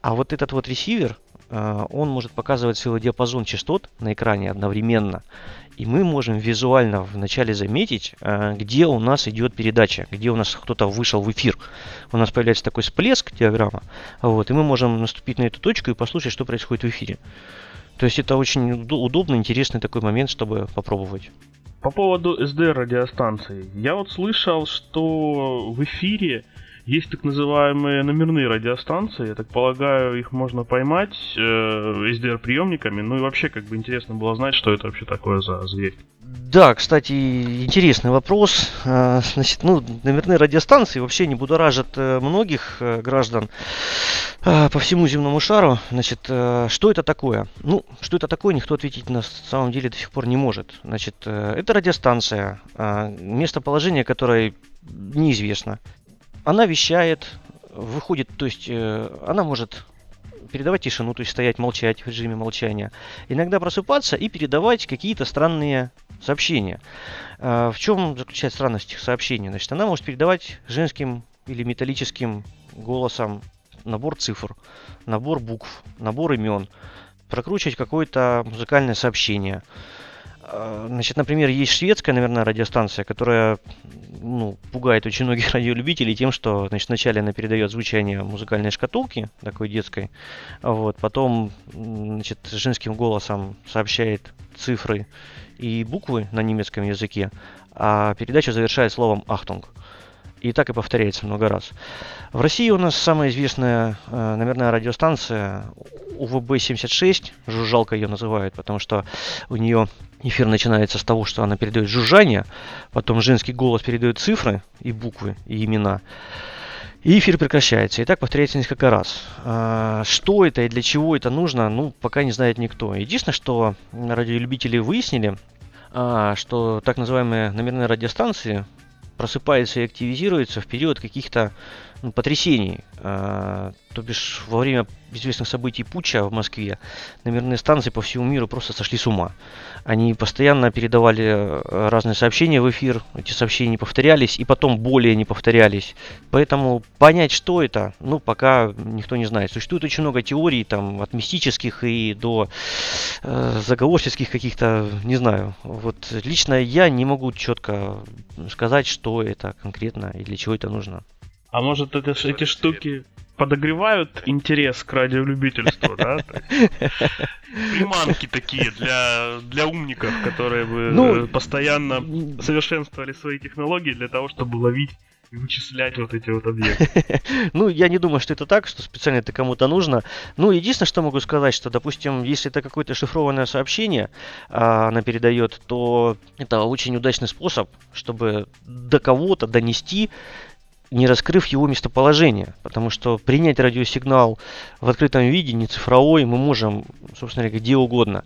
А вот этот вот ресивер, э, он может показывать целый диапазон частот на экране одновременно. И мы можем визуально вначале заметить, э, где у нас идет передача, где у нас кто-то вышел в эфир. У нас появляется такой всплеск диаграмма, вот, и мы можем наступить на эту точку и послушать, что происходит в эфире. То есть это очень удобно, интересный такой момент, чтобы попробовать. По поводу SDR радиостанции. Я вот слышал, что в эфире есть так называемые номерные радиостанции, я так полагаю, их можно поймать э, SDR-приемниками. Ну и вообще, как бы интересно было знать, что это вообще такое за зверь. Да, кстати, интересный вопрос. А, значит, ну, номерные радиостанции вообще не будоражат э, многих э, граждан по всему земному шару. Значит, э, что это такое? Ну, что это такое, никто ответить на самом деле до сих пор не может. Значит, это радиостанция, местоположение которой неизвестно она вещает, выходит, то есть э, она может передавать тишину, то есть стоять, молчать в режиме молчания. Иногда просыпаться и передавать какие-то странные сообщения. Э, в чем заключается странность этих сообщений? Значит, она может передавать женским или металлическим голосом набор цифр, набор букв, набор имен, прокручивать какое-то музыкальное сообщение. Э, значит, например, есть шведская, наверное, радиостанция, которая ну, пугает очень многих (laughs) радиолюбителей тем, что значит, вначале она передает звучание музыкальной шкатулки, такой детской, вот, потом значит, женским голосом сообщает цифры и буквы на немецком языке, а передача завершает словом «Achtung». И так и повторяется много раз. В России у нас самая известная э, номерная радиостанция УВБ-76, жужжалка ее называют, потому что у нее эфир начинается с того, что она передает жужжание, потом женский голос передает цифры и буквы, и имена. И эфир прекращается. И так повторяется несколько раз. А, что это и для чего это нужно, ну, пока не знает никто. Единственное, что радиолюбители выяснили, а, что так называемые номерные радиостанции просыпается и активизируется в период каких-то потрясений. А, то бишь во время известных событий путча в Москве номерные станции по всему миру просто сошли с ума. Они постоянно передавали э, разные сообщения в эфир, эти сообщения не повторялись и потом более не повторялись. Поэтому понять, что это, ну, пока никто не знает. Существует очень много теорий, там, от мистических и до э, заговорческих каких-то, не знаю. Вот лично я не могу четко сказать, что это конкретно и для чего это нужно. А может это, эти штуки подогревают интерес к радиолюбительству, да? (laughs) Приманки такие для, для умников, которые бы ну, постоянно совершенствовали свои технологии для того, чтобы ловить и вычислять вот эти вот объекты. (laughs) ну, я не думаю, что это так, что специально это кому-то нужно. Ну, единственное, что могу сказать, что, допустим, если это какое-то шифрованное сообщение а, она передает, то это очень удачный способ, чтобы до кого-то донести не раскрыв его местоположение, потому что принять радиосигнал в открытом виде, не цифровой, мы можем, собственно говоря, где угодно.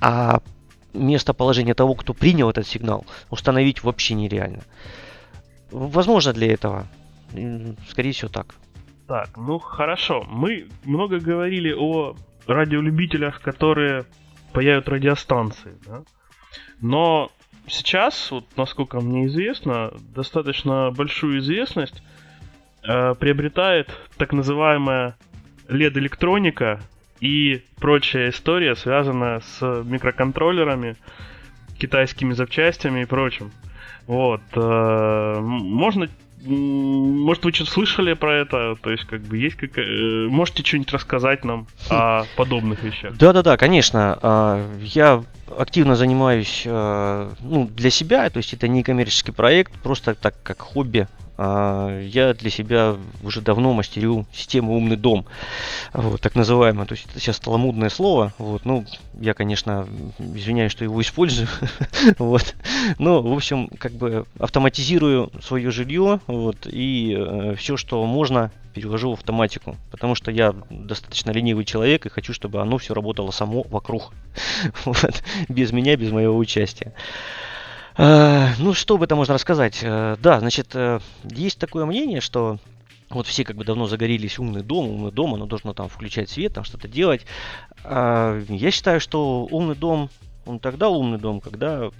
А местоположение того, кто принял этот сигнал, установить вообще нереально. Возможно для этого. Скорее всего так. Так, ну хорошо. Мы много говорили о радиолюбителях, которые паяют радиостанции, да? Но сейчас, вот насколько мне известно, достаточно большую известность э, приобретает так называемая LED-электроника и прочая история связана с микроконтроллерами, китайскими запчастями и прочим. Вот. Э, можно может, вы что-то слышали про это? То есть, как бы, есть как... Э, можете что-нибудь рассказать нам о (laughs) подобных вещах? Да-да-да, конечно. А, я активно занимаюсь э, ну, для себя, то есть это не коммерческий проект, просто так как хобби я для себя уже давно мастерю систему «Умный дом», вот, так называемое. То есть это сейчас стало модное слово. Вот, ну, я, конечно, извиняюсь, что его использую. (laughs) вот. Но, в общем, как бы автоматизирую свое жилье вот, и э, все, что можно, перевожу в автоматику. Потому что я достаточно ленивый человек и хочу, чтобы оно все работало само вокруг. (laughs) вот, без меня, без моего участия. Э, ну, что об этом можно рассказать? Э, да, значит, э, есть такое мнение, что вот все как бы давно загорелись умный дом, умный дом, оно должно там включать свет, там что-то делать. Я считаю, что умный дом он тогда умный дом, когда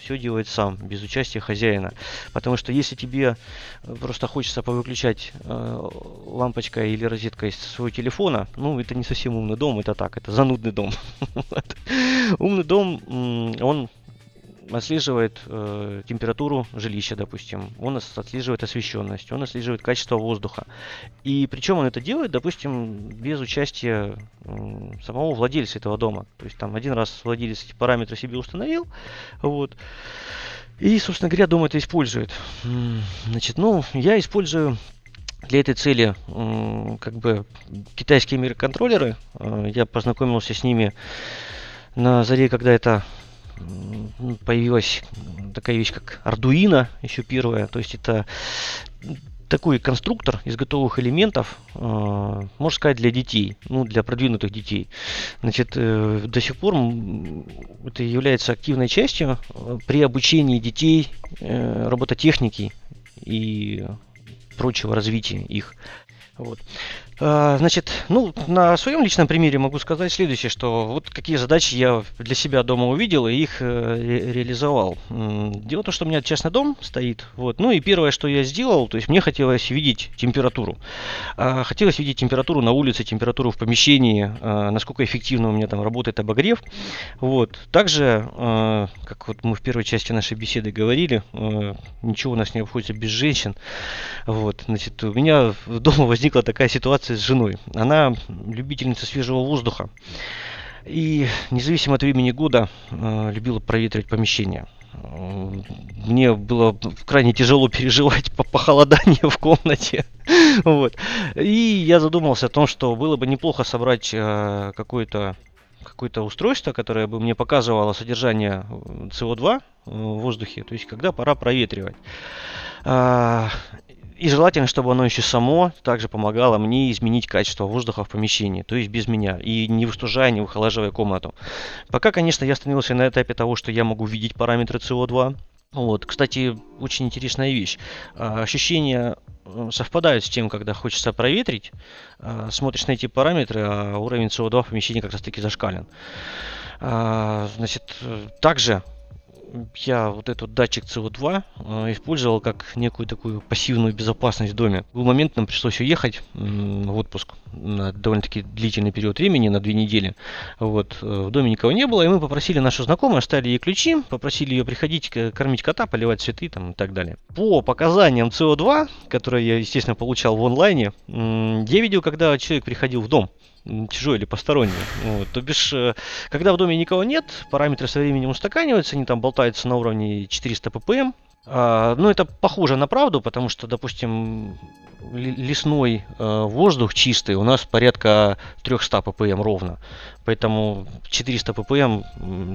все делает сам, без участия хозяина. Потому что если тебе просто хочется повыключать э, лампочкой или розеткой своего телефона, ну, это не совсем умный дом, это так, это занудный дом. (laughs) Умный дом, он отслеживает э, температуру жилища, допустим, он отслеживает освещенность, он отслеживает качество воздуха. И причем он это делает, допустим, без участия э, самого владельца этого дома. То есть там один раз владелец эти параметры себе установил, вот. И, собственно говоря, дом это использует. Значит, ну, я использую для этой цели как бы китайские микроконтроллеры. Э, я познакомился с ними на заре, когда это появилась такая вещь, как Arduino, еще первая. То есть это такой конструктор из готовых элементов, э, можно сказать, для детей, ну, для продвинутых детей. Значит, э, до сих пор это является активной частью э, при обучении детей э, робототехники и прочего развития их. Вот. А, значит, ну, на своем личном примере могу сказать следующее, что вот какие задачи я для себя дома увидел и их э, ре- реализовал. Дело в том, что у меня частный дом стоит, вот, ну и первое, что я сделал, то есть мне хотелось видеть температуру. А, хотелось видеть температуру на улице, температуру в помещении, а, насколько эффективно у меня там работает обогрев. Вот. Также, как вот мы в первой части нашей беседы говорили, ничего у нас не обходится без женщин. Вот, значит, у меня дома возникла такая ситуация, с женой. Она любительница свежего воздуха. И независимо от времени года э, любила проветривать помещение. Мне было крайне тяжело переживать по похолодание в комнате. (laughs) вот. И я задумался о том, что было бы неплохо собрать э, какое-то какое-то устройство, которое бы мне показывало содержание СО2 в воздухе, то есть когда пора проветривать. И желательно, чтобы оно еще само также помогало мне изменить качество воздуха в помещении, то есть без меня, и не выстужая, не выхолаживая комнату. Пока, конечно, я остановился на этапе того, что я могу видеть параметры СО2. Вот, кстати, очень интересная вещь. А, ощущения совпадают с тем, когда хочется проветрить. А, смотришь на эти параметры, а уровень СО2 в помещении как раз таки зашкален. А, значит, э, также я вот этот датчик CO2 э, использовал как некую такую пассивную безопасность в доме. В момент нам пришлось уехать в отпуск на довольно-таки длительный период времени, на две недели. Вот. Э, в доме никого не было, и мы попросили нашу знакомую, оставили ей ключи, попросили ее приходить кормить кота, поливать цветы там, и так далее. По показаниям CO2, которые я, естественно, получал в онлайне, я видел, когда человек приходил в дом чужой или посторонний. Вот. То бишь, э, когда в доме никого нет, параметры со временем устаканиваются, они там болтаются на уровне 400 ppm. А, ну, это похоже на правду, потому что, допустим, лесной э, воздух чистый у нас порядка 300 ppm ровно. Поэтому 400 ppm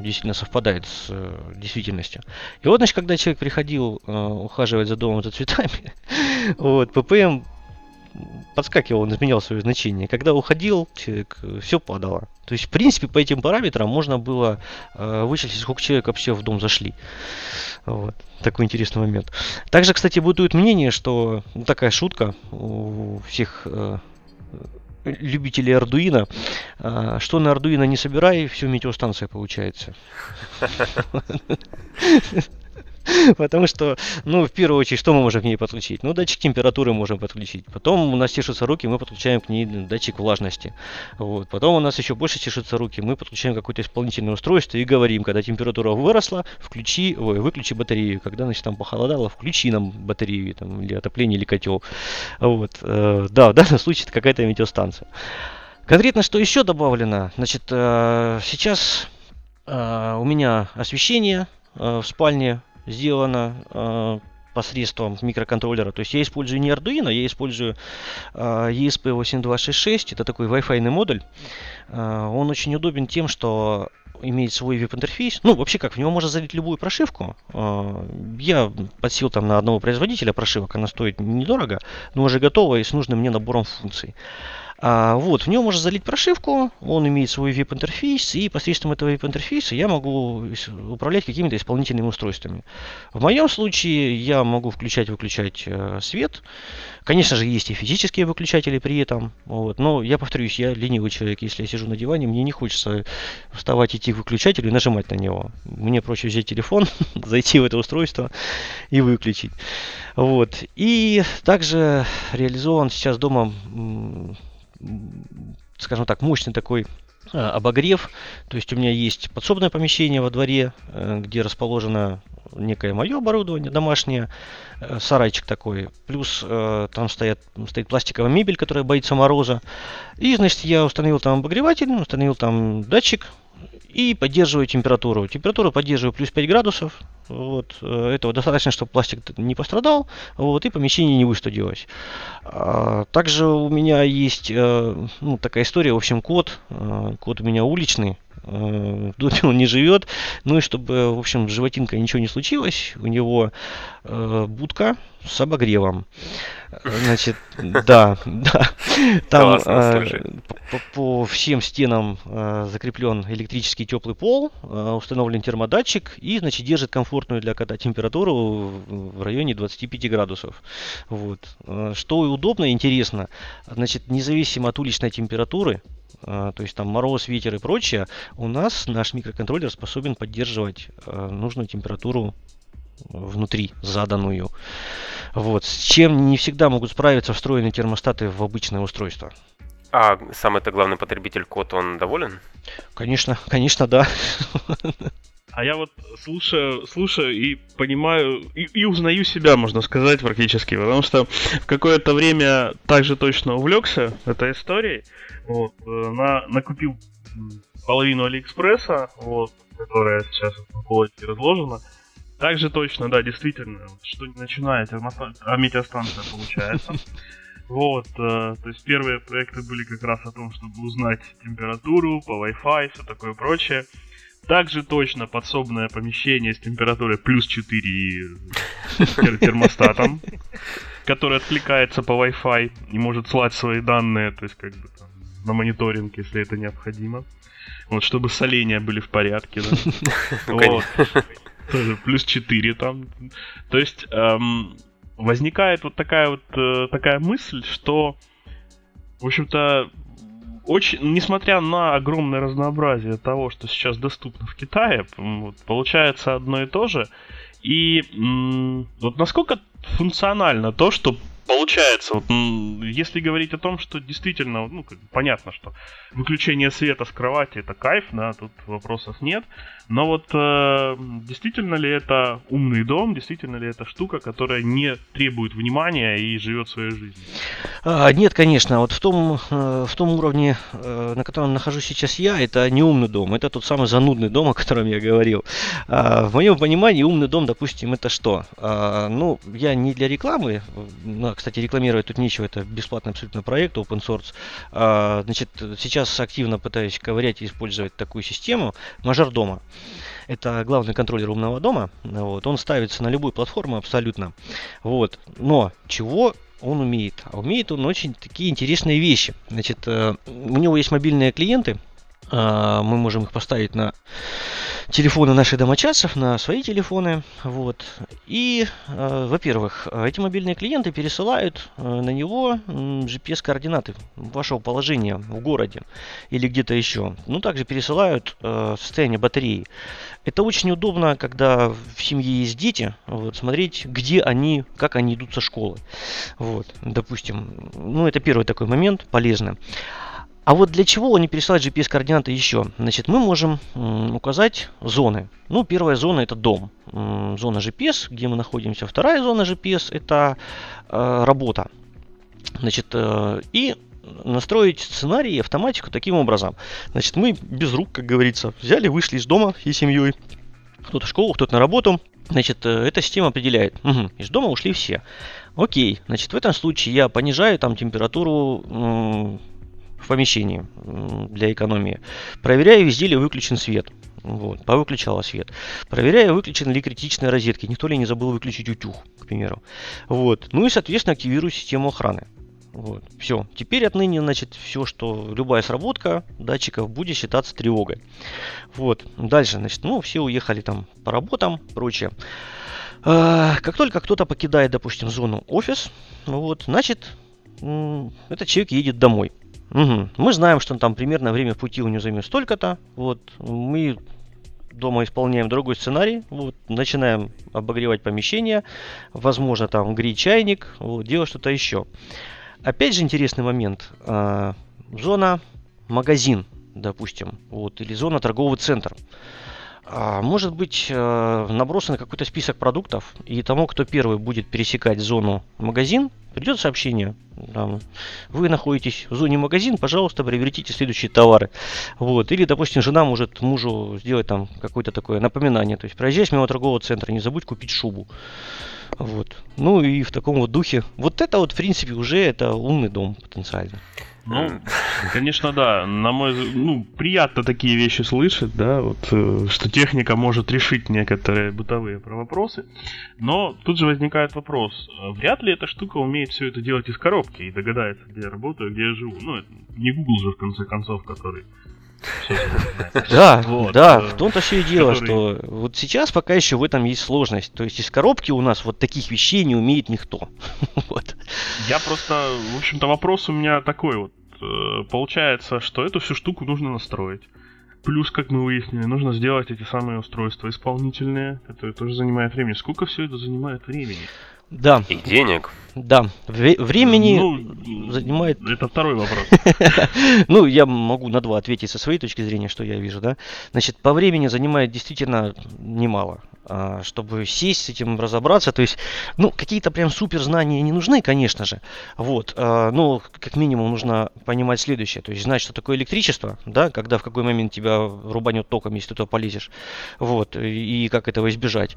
действительно совпадает с э, действительностью. И вот, значит, когда человек приходил э, ухаживать за домом за цветами, (laughs) вот, ppm подскакивал, он изменял свое значение. Когда уходил, человек, все падало. То есть, в принципе, по этим параметрам можно было э, вычислить, сколько человек вообще в дом зашли. Вот. Такой интересный момент. Также, кстати, бытует мнение, что ну, такая шутка у всех э, любителей Ардуина, э, что на Ардуино не собирай, все метеостанция получается. (laughs) (laughs) (laughs) Потому что, ну, в первую очередь, что мы можем к ней подключить? Ну, датчик температуры можем подключить. Потом у нас чешутся руки, мы подключаем к ней датчик влажности. Вот. Потом у нас еще больше чешутся руки, мы подключаем какое-то исполнительное устройство и говорим, когда температура выросла, включи, ой, выключи батарею. Когда, значит, там похолодало, включи нам батарею, там, или отопление, или котел. Вот. Э, да, в данном случае это какая-то метеостанция. Конкретно, что еще добавлено? Значит, э, сейчас э, у меня освещение в спальне сделано посредством микроконтроллера. То есть я использую не Arduino, я использую ESP8266. Это такой Wi-Fi модуль. Он очень удобен тем, что имеет свой веб-интерфейс. Ну, вообще как, в него можно залить любую прошивку. Я подсел там на одного производителя прошивок, она стоит недорого, но уже готова и с нужным мне набором функций. А, вот, в него можно залить прошивку, он имеет свой веб-интерфейс, и посредством этого веб-интерфейса я могу управлять какими-то исполнительными устройствами. В моем случае я могу включать-выключать э, свет. Конечно же, есть и физические выключатели при этом. Вот, но я повторюсь, я ленивый человек. Если я сижу на диване, мне не хочется вставать, идти к выключателю и нажимать на него. Мне проще взять телефон, (laughs) зайти в это устройство и выключить. Вот. И также реализован сейчас дома скажем так, мощный такой а, обогрев. То есть у меня есть подсобное помещение во дворе, э, где расположено некое мое оборудование домашнее, э, сарайчик такой. Плюс э, там стоят, стоит пластиковая мебель, которая боится мороза. И, значит, я установил там обогреватель, установил там датчик, и поддерживаю температуру. Температуру поддерживаю плюс 5 градусов. Вот, э, этого достаточно, чтобы пластик не пострадал, вот, и помещение не выстудилось. А, также у меня есть э, ну, такая история, в общем, кот. Э, кот у меня уличный, доме он не живет. Ну и чтобы, в общем, с животинкой ничего не случилось, у него будка с обогревом. Значит, да, (laughs) да. Там э, по, по всем стенам э, закреплен электрический теплый пол, э, установлен термодатчик и, значит, держит комфортную для кота температуру в районе 25 градусов. Вот. Э, что удобно и интересно, значит, независимо от уличной температуры, э, то есть там мороз, ветер и прочее, у нас наш микроконтроллер способен поддерживать э, нужную температуру внутри заданную. Вот. С чем не всегда могут справиться встроенные термостаты в обычное устройство. А сам это главный потребитель код, он доволен? Конечно, конечно, да. (laughs) А я вот слушаю, слушаю и понимаю, и, и узнаю себя, можно сказать, практически. Потому что в какое-то время также точно увлекся этой историей. Вот, э, на, накупил половину Алиэкспресса, вот, которая сейчас на полке разложена. Также точно, да, действительно, что начинает а метеостанция получается. (laughs) Вот, э, то есть первые проекты были как раз о том, чтобы узнать температуру по Wi-Fi, все такое прочее. Также точно подсобное помещение с температурой плюс 4 термостатом, который откликается по Wi-Fi и может слать свои данные, то есть как бы там, на мониторинг, если это необходимо. Вот, чтобы соления были в порядке, да. (laughs) Вот. Тоже плюс 4 там. То есть эм, возникает вот такая вот э, такая мысль, что, в общем-то, очень, несмотря на огромное разнообразие того, что сейчас доступно в Китае, вот, получается одно и то же. И м- вот насколько функционально то, что получается, вот, если говорить о том, что действительно, ну, понятно, что выключение света с кровати это кайф, да, тут вопросов нет. Но вот э, действительно ли это умный дом, действительно ли это штука, которая не требует внимания и живет своей жизнью? А, нет, конечно. Вот в том, э, в том уровне, э, на котором нахожусь сейчас я, это не умный дом. Это тот самый занудный дом, (laughs) о котором я говорил. А, в моем понимании умный дом, допустим, это что? А, ну, я не для рекламы. Кстати, рекламировать тут нечего. Это бесплатный абсолютно проект, open source. А, значит, сейчас активно пытаюсь ковырять и использовать такую систему. Мажор дома. Это главный контроллер умного дома. Вот. Он ставится на любую платформу абсолютно. Вот. Но чего он умеет? А умеет он очень такие интересные вещи. Значит, э, у него есть мобильные клиенты. Э, мы можем их поставить на телефоны наших домочадцев на свои телефоны. Вот. И, э, во-первых, эти мобильные клиенты пересылают э, на него GPS-координаты вашего положения в городе или где-то еще. Ну, также пересылают э, состояние батареи. Это очень удобно, когда в семье есть дети, вот, смотреть, где они, как они идут со школы. Вот, допустим. Ну, это первый такой момент, полезно. А вот для чего они пересылают GPS-координаты еще? Значит, мы можем указать зоны. Ну, первая зона это дом. Зона GPS, где мы находимся. Вторая зона GPS это э, работа. Значит, э, и настроить сценарий и автоматику таким образом. Значит, мы без рук, как говорится, взяли, вышли из дома и семьей. Кто-то в школу, кто-то на работу. Значит, э, эта система определяет. Угу, из дома ушли все. Окей, значит, в этом случае я понижаю там температуру в помещении для экономии. Проверяю, везде ли выключен свет. Вот, повыключала свет. Проверяю, выключены ли критичные розетки. Никто ли не забыл выключить утюг, к примеру. Вот. Ну и, соответственно, активирую систему охраны. Вот. Все. Теперь отныне, значит, все, что любая сработка датчиков будет считаться тревогой. Вот. Дальше, значит, ну, все уехали там по работам, прочее. А, как только кто-то покидает, допустим, зону офис, вот, значит, этот человек едет домой. Угу. Мы знаем, что там примерно время пути у него займет столько-то. Вот. Мы дома исполняем другой сценарий. Вот. Начинаем обогревать помещение. Возможно, там греть чайник. Вот. Делать что-то еще. Опять же интересный момент. А, зона магазин, допустим. Вот. Или зона торговый центр. А, может быть э, набросан какой-то список продуктов, и тому, кто первый будет пересекать зону магазин, придет сообщение. Там, вы находитесь в зоне магазин, пожалуйста, приобретите следующие товары. Вот. Или, допустим, жена может мужу сделать там какое-то такое напоминание. То есть, проезжаешь мимо торгового центра, не забудь купить шубу. Вот. Ну и в таком вот духе. Вот это вот, в принципе, уже это умный дом потенциально. Ну, конечно, да. На мой ну, приятно такие вещи слышать, да, вот, э, что техника может решить некоторые бытовые вопросы. Но тут же возникает вопрос, а вряд ли эта штука умеет все это делать из коробки и догадается, где я работаю, где я живу. Ну, это не Google же, в конце концов, который да, вот, да, э, в том-то все и дело, который... что вот сейчас пока еще в этом есть сложность. То есть из коробки у нас вот таких вещей не умеет никто. (laughs) вот. Я просто, в общем-то, вопрос у меня такой вот. Э, получается, что эту всю штуку нужно настроить. Плюс, как мы выяснили, нужно сделать эти самые устройства исполнительные. Это тоже занимает времени. Сколько все это занимает времени? Да. И денег. Да. Времени ну, занимает... Это второй вопрос. (laughs) ну, я могу на два ответить со своей точки зрения, что я вижу, да. Значит, по времени занимает действительно немало. А, чтобы сесть с этим разобраться. То есть, ну, какие-то прям супер знания не нужны, конечно же. Вот. А, но, как минимум, нужно понимать следующее. То есть, знать, что такое электричество, да, когда в какой момент тебя рубанет током, если ты туда полезешь. Вот. И как этого избежать.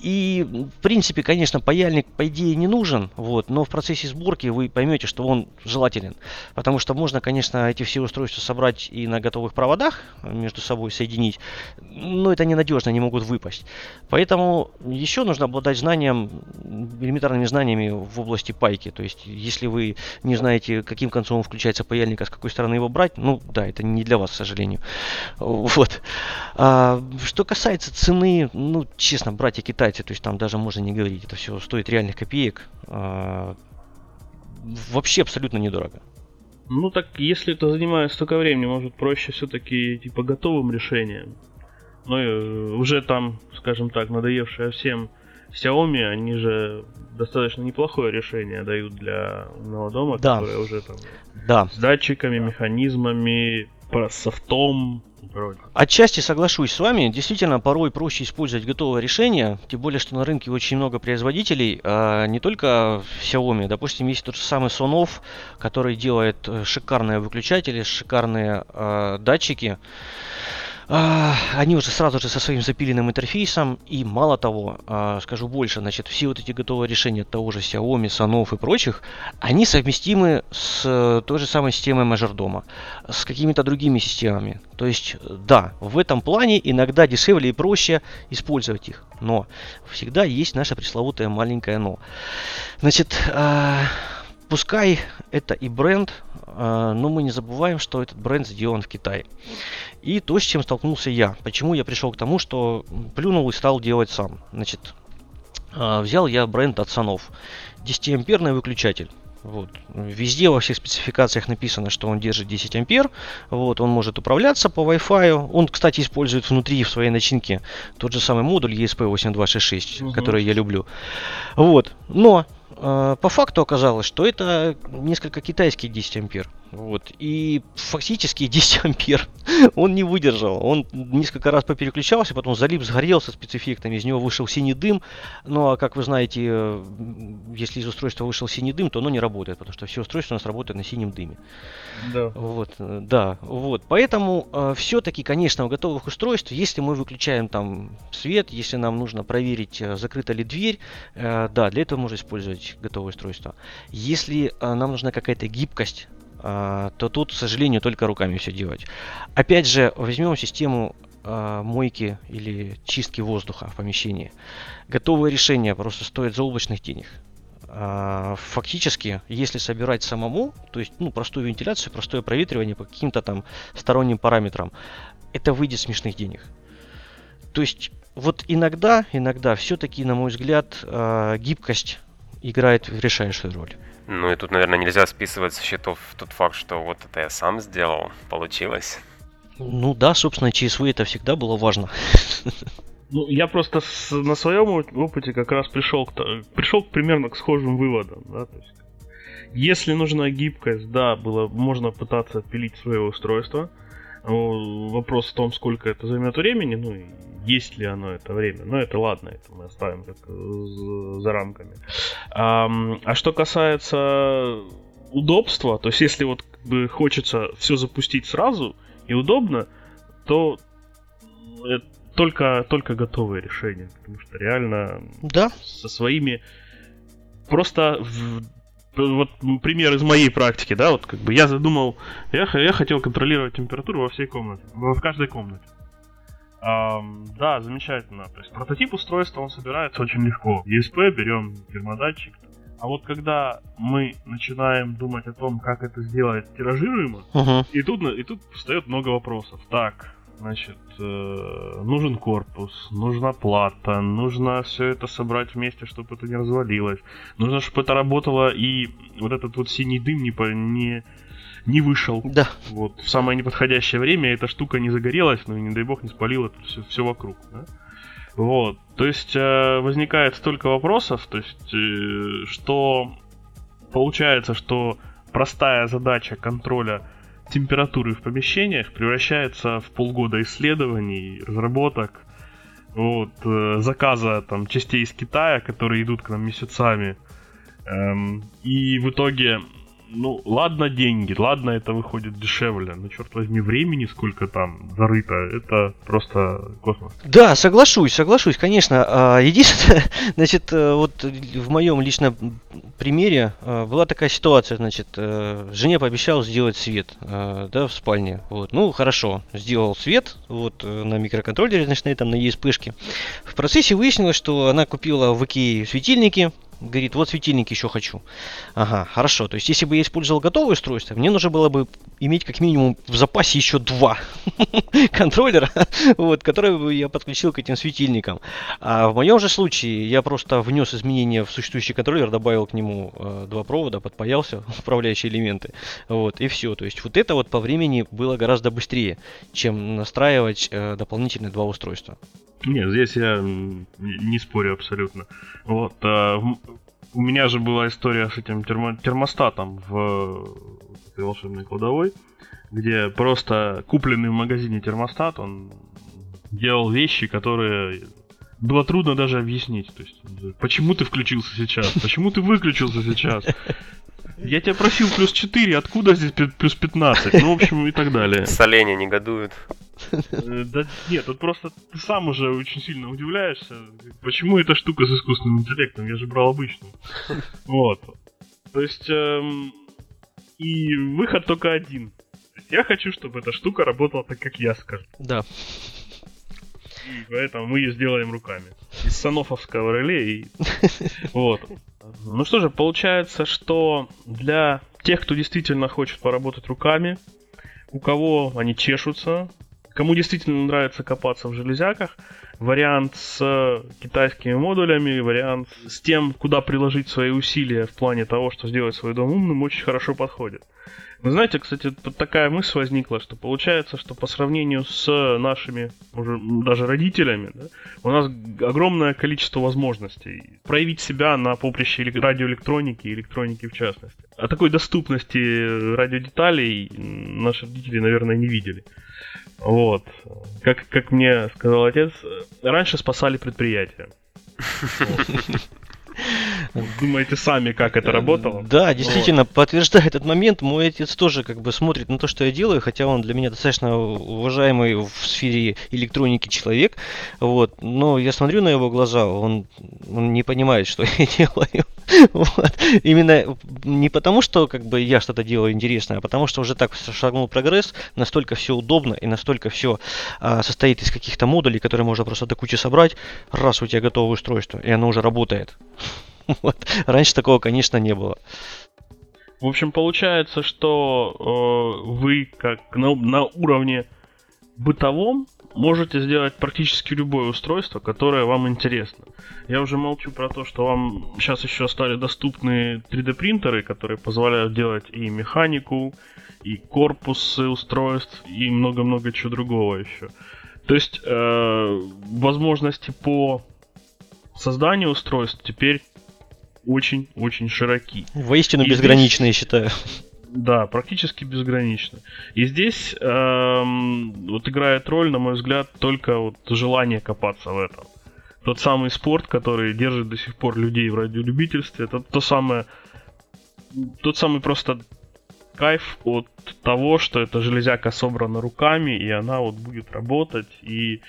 И, в принципе, конечно, паяльник, по идее, не нужен. Вот. Но в процессе сборки вы поймете, что он желателен. Потому что можно, конечно, эти все устройства собрать и на готовых проводах между собой соединить. Но это ненадежно, они могут выпасть. Поэтому еще нужно обладать знанием, элементарными знаниями в области пайки. То есть, если вы не знаете, каким концом включается паяльник, а с какой стороны его брать, ну да, это не для вас, к сожалению. Вот. А, что касается цены, ну, честно, братья-китайцы, то есть там даже можно не говорить, это все стоит реальных копеек. А, вообще абсолютно недорого. Ну так, если это занимает столько времени, может проще все-таки типа готовым решением ну, и уже там, скажем так, надоевшая всем Xiaomi, они же достаточно неплохое решение дают для умного дома, да. которое уже там да. с датчиками, механизмами, софтом. Отчасти соглашусь с вами. Действительно, порой проще использовать готовое решение, тем более, что на рынке очень много производителей, а не только Xiaomi. Допустим, есть тот же самый Sonov, который делает э, шикарные выключатели, шикарные э, датчики. А, они уже сразу же со своим запиленным интерфейсом. И мало того, а, скажу больше, значит, все вот эти готовые решения того же Xiaomi, Sanov и прочих, они совместимы с э, той же самой системой мажордома, с какими-то другими системами. То есть, да, в этом плане иногда дешевле и проще использовать их. Но всегда есть наше пресловутое маленькое но. Значит, а, пускай это и бренд, но мы не забываем, что этот бренд сделан в Китае. И то, с чем столкнулся я. Почему я пришел к тому, что плюнул и стал делать сам. Значит, а, взял я бренд от Санов. 10-амперный выключатель. Вот. Везде во всех спецификациях написано, что он держит 10 ампер. Вот, он может управляться по Wi-Fi. Он, кстати, использует внутри в своей начинке тот же самый модуль ESP8266, угу. который я люблю. Вот. Но э, по факту оказалось, что это несколько китайский 10 ампер. Вот. И фактически (laughs) 10 ампер он не выдержал. Он несколько раз попереключался, потом залип, сгорелся спецэффектами, из него вышел синий дым. Ну а как вы знаете, э, если из устройства вышел синий дым, то оно не работает, потому что все устройства у нас работают на синем дыме. Да. Вот, э, да, вот. Поэтому э, все-таки, конечно, у готовых устройств, если мы выключаем там свет, если нам нужно проверить, э, закрыта ли дверь, э, да, для этого можно использовать готовое устройство. Если э, нам нужна какая-то гибкость то тут, к сожалению, только руками все делать. Опять же, возьмем систему а, мойки или чистки воздуха в помещении. Готовое решение просто стоит заоблачных денег. А, фактически, если собирать самому, то есть ну, простую вентиляцию, простое проветривание по каким-то там сторонним параметрам, это выйдет смешных денег. То есть вот иногда, иногда все-таки, на мой взгляд, гибкость играет решающую роль. Ну и тут, наверное, нельзя списывать со счетов тот факт, что вот это я сам сделал, получилось. Ну да, собственно, ЧСВ это всегда было важно. (laughs) Ну, я просто с, на своем опыте как раз пришел к, пришел примерно к схожим выводам. Да? То есть, если нужна гибкость, да, было, можно пытаться пилить свое устройство. Вопрос в том, сколько это займет времени, ну, есть ли оно это время. Но это ладно, это мы оставим как э, за рамками. А, а что касается удобства, то есть если вот как бы хочется все запустить сразу и удобно, то это только, только готовые решения. Потому что реально да. со своими просто в вот пример из моей практики, да, вот как бы я задумал, я, я хотел контролировать температуру во всей комнате, в каждой комнате. Um, да, замечательно. То есть прототип устройства он собирается очень легко. ESP берем термодатчик. А вот когда мы начинаем думать о том, как это сделать тиражируемо, uh-huh. и тут и тут встает много вопросов. Так, Значит, э, нужен корпус, нужна плата, нужно все это собрать вместе, чтобы это не развалилось. Нужно, чтобы это работало и вот этот вот синий дым не, не, не вышел. Да. Вот в самое неподходящее время эта штука не загорелась, ну и не дай бог не спалила все, все вокруг. Да? Вот. То есть э, возникает столько вопросов, то есть э, что получается, что простая задача контроля температуры в помещениях превращается в полгода исследований, разработок, вот, э, заказа там частей из Китая, которые идут к нам месяцами. Эм, и в итоге ну, ладно деньги, ладно это выходит дешевле, но черт возьми, времени сколько там зарыто, это просто космос. Да, соглашусь, соглашусь, конечно. А, единственное, (laughs) значит, э, вот в моем личном примере э, была такая ситуация, значит, э, жене пообещал сделать свет, да, в спальне, вот, ну, хорошо, сделал свет, вот, на микроконтроллере, значит, там на ESP-шке. В процессе выяснилось, что она купила в Икее светильники, Говорит, вот светильник еще хочу. Ага, хорошо. То есть, если бы я использовал готовое устройство, мне нужно было бы иметь как минимум в запасе еще два (laughs) контроллера, вот, которые бы я подключил к этим светильникам. А в моем же случае я просто внес изменения в существующий контроллер, добавил к нему э, два провода, подпаялся, (laughs) управляющие элементы. Вот, и все. То есть, вот это вот по времени было гораздо быстрее, чем настраивать э, дополнительные два устройства. Нет, здесь я не спорю абсолютно. Вот, а, у меня же была история с этим термо термостатом в этой волшебной кладовой, где просто купленный в магазине термостат, он делал вещи, которые было трудно даже объяснить. То есть, почему ты включился сейчас? Почему ты выключился сейчас? Я тебя просил плюс 4, откуда здесь плюс 15? Ну, в общем, и так далее. Соленья негодуют. Э, да нет, тут просто ты сам уже очень сильно удивляешься, почему эта штука с искусственным интеллектом, я же брал обычную. Вот. То есть, эм, и выход только один. Я хочу, чтобы эта штука работала так, как я скажу. Да. И поэтому мы ее сделаем руками. Из санофовского реле и... (laughs) Вот. Ну что же, получается, что для тех, кто действительно хочет поработать руками, у кого они чешутся, кому действительно нравится копаться в железяках, вариант с китайскими модулями, вариант с тем, куда приложить свои усилия в плане того, что сделать свой дом умным, очень хорошо подходит. Вы знаете, кстати, такая мысль возникла, что получается, что по сравнению с нашими уже даже родителями, да, у нас огромное количество возможностей проявить себя на поприще радиоэлектроники электроники в частности. О такой доступности радиодеталей наши родители, наверное, не видели. Вот. Как, как мне сказал отец, раньше спасали предприятия. (laughs) (laughs) Думаете сами, как это работало? Да, действительно, вот. подтверждает этот момент. Мой отец тоже как бы смотрит на то, что я делаю, хотя он для меня достаточно уважаемый в сфере электроники человек. Вот. Но я смотрю на его глаза, он, он не понимает, что (laughs) я делаю. Вот. Именно не потому, что как бы я что-то делаю интересное, а потому что уже так шагнул прогресс, настолько все удобно и настолько все а, состоит из каких-то модулей, которые можно просто до кучи собрать, раз у тебя готовое устройство, и оно уже работает. (laughs) Вот. Раньше такого, конечно, не было. В общем, получается, что э, вы как на, на уровне бытовом можете сделать практически любое устройство, которое вам интересно. Я уже молчу про то, что вам сейчас еще стали доступны 3D принтеры, которые позволяют делать и механику, и корпусы устройств, и много-много чего другого еще. То есть э, возможности по созданию устройств теперь очень-очень широки. Воистину и безграничные, здесь... считаю. Да, практически безгранично. И здесь эм, вот играет роль, на мой взгляд, только вот желание копаться в этом. Тот самый спорт, который держит до сих пор людей в радиолюбительстве, это то самое, тот самый просто кайф от того, что эта железяка собрана руками, и она вот будет работать и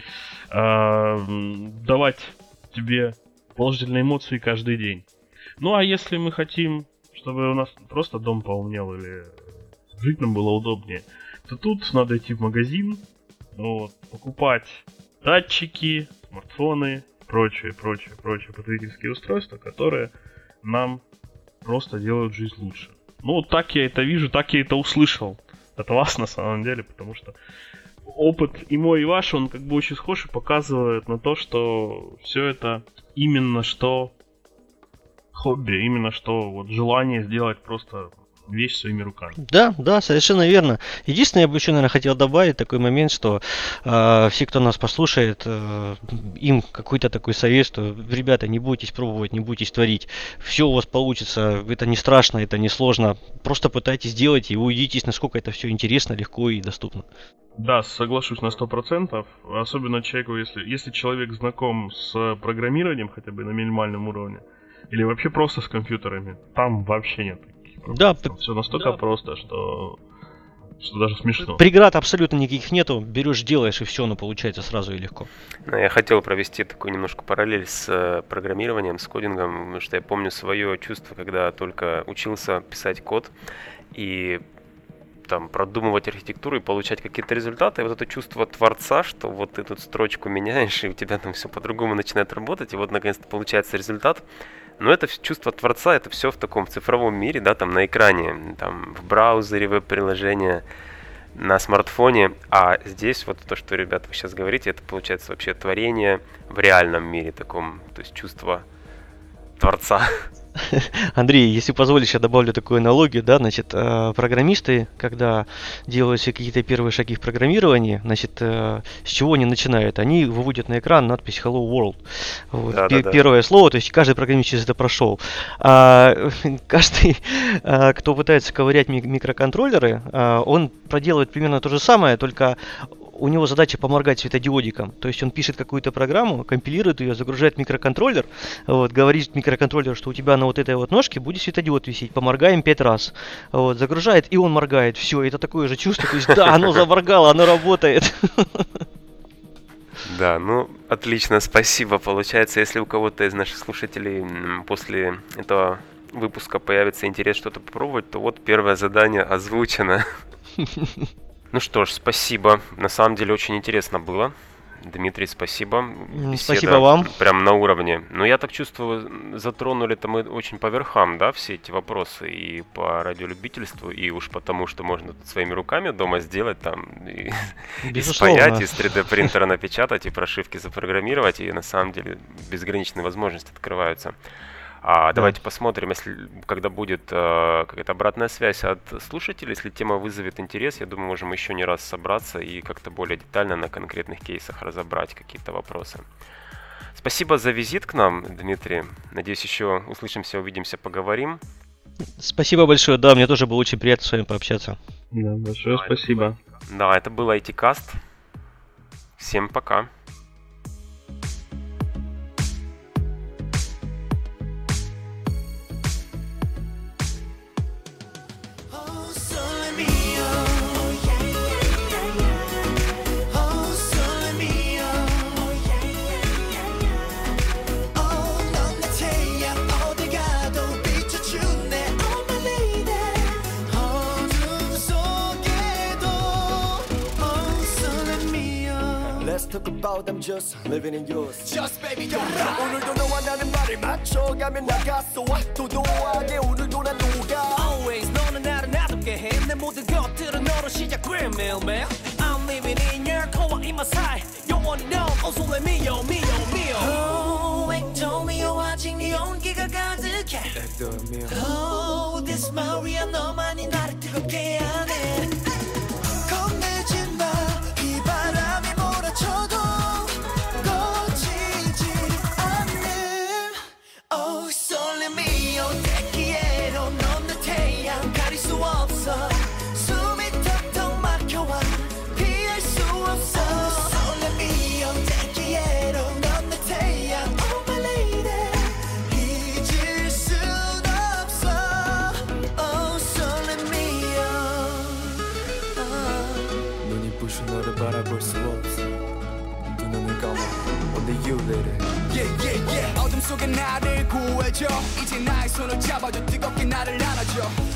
э, давать тебе положительные эмоции каждый день. Ну а если мы хотим, чтобы у нас просто дом поумнел или жить нам было удобнее, то тут надо идти в магазин, вот, покупать датчики, смартфоны, прочие, прочие, прочие потребительские устройства, которые нам просто делают жизнь лучше. Ну, так я это вижу, так я это услышал от вас на самом деле, потому что опыт и мой, и ваш, он как бы очень схож и показывает на то, что все это именно что хобби, именно что вот желание сделать просто вещь своими руками. Да, да, совершенно верно. Единственное, я бы еще, наверное, хотел добавить такой момент, что э, все, кто нас послушает, э, им какой-то такой совет, что, ребята, не бойтесь пробовать, не бойтесь творить. Все у вас получится, это не страшно, это не сложно. Просто пытайтесь делать и уйдитесь, насколько это все интересно, легко и доступно. Да, соглашусь на сто процентов. Особенно человеку, если, если человек знаком с программированием хотя бы на минимальном уровне, или вообще просто с компьютерами, там вообще нет таких проблем. Да, там все настолько да. просто, что что даже смешно. Преград абсолютно никаких нету. Берешь, делаешь, и все, оно получается сразу и легко. Ну, я хотел провести такую немножко параллель с э, программированием, с кодингом, потому что я помню свое чувство, когда только учился писать код, и там продумывать архитектуру и получать какие-то результаты. И вот это чувство творца, что вот ты тут строчку меняешь, и у тебя там все по-другому начинает работать, и вот наконец-то получается результат. Но это чувство творца, это все в таком цифровом мире, да, там на экране, там в браузере, веб-приложения, на смартфоне. А здесь вот то, что, ребята, вы сейчас говорите, это получается вообще творение в реальном мире таком, то есть чувство творца. (laughs) (laughs) Андрей, если позволишь, я добавлю такую аналогию, да, значит, э, программисты, когда делают все какие-то первые шаги в программировании, значит, э, с чего они начинают? Они выводят на экран надпись Hello World. Вот, да, да, первое да. слово, то есть каждый программист через это прошел. А (laughs) каждый, э, кто пытается ковырять микроконтроллеры, он проделывает примерно то же самое, только у него задача поморгать светодиодиком. То есть он пишет какую-то программу, компилирует ее, загружает в микроконтроллер, вот, говорит микроконтроллеру, что у тебя на вот этой вот ножке будет светодиод висеть, поморгаем пять раз. Вот, загружает, и он моргает. Все, это такое же чувство. То есть, да, оно заморгало, оно работает. (laughs) Да, ну, отлично, спасибо. Получается, если у кого-то из наших слушателей после этого выпуска появится интерес что-то попробовать, то вот первое задание озвучено. (laughs) Ну что ж, спасибо. На самом деле очень интересно было. Дмитрий, спасибо. Беседа спасибо вам. Прям на уровне. Но я так чувствую, затронули это мы очень по верхам, да, все эти вопросы и по радиолюбительству, и уж потому, что можно своими руками дома сделать там, и, (laughs) и спаять, из 3D принтера напечатать, и прошивки запрограммировать, и на самом деле безграничные возможности открываются. А, давайте посмотрим, если когда будет э, какая-то обратная связь от слушателей, если тема вызовет интерес, я думаю, можем еще не раз собраться и как-то более детально на конкретных кейсах разобрать какие-то вопросы. Спасибо за визит к нам, Дмитрий. Надеюсь, еще услышимся, увидимся, поговорим. Спасибо большое, да, мне тоже было очень приятно с вами пообщаться. Да, большое спасибо. Да, это был IT-каст. Всем пока. About I'm just living in yours Just baby don't 오늘도 너와 나는 말을 맞춰가며 나갔어 도도하게 오늘도 난 녹아 Always 너는 나를 나답게 해내 모든 것들은 너로 시작 매일 매일 I'm living in your core in my side 영원히 넌 also let me yo me yo me yo Oh 액정미요 아직 네 온기가 가득해 Oh this Maria 너만이 나를 뜨겁게 하네 구해줘 이제 나의 손을 잡아줘. 뜨겁게 나를 안아줘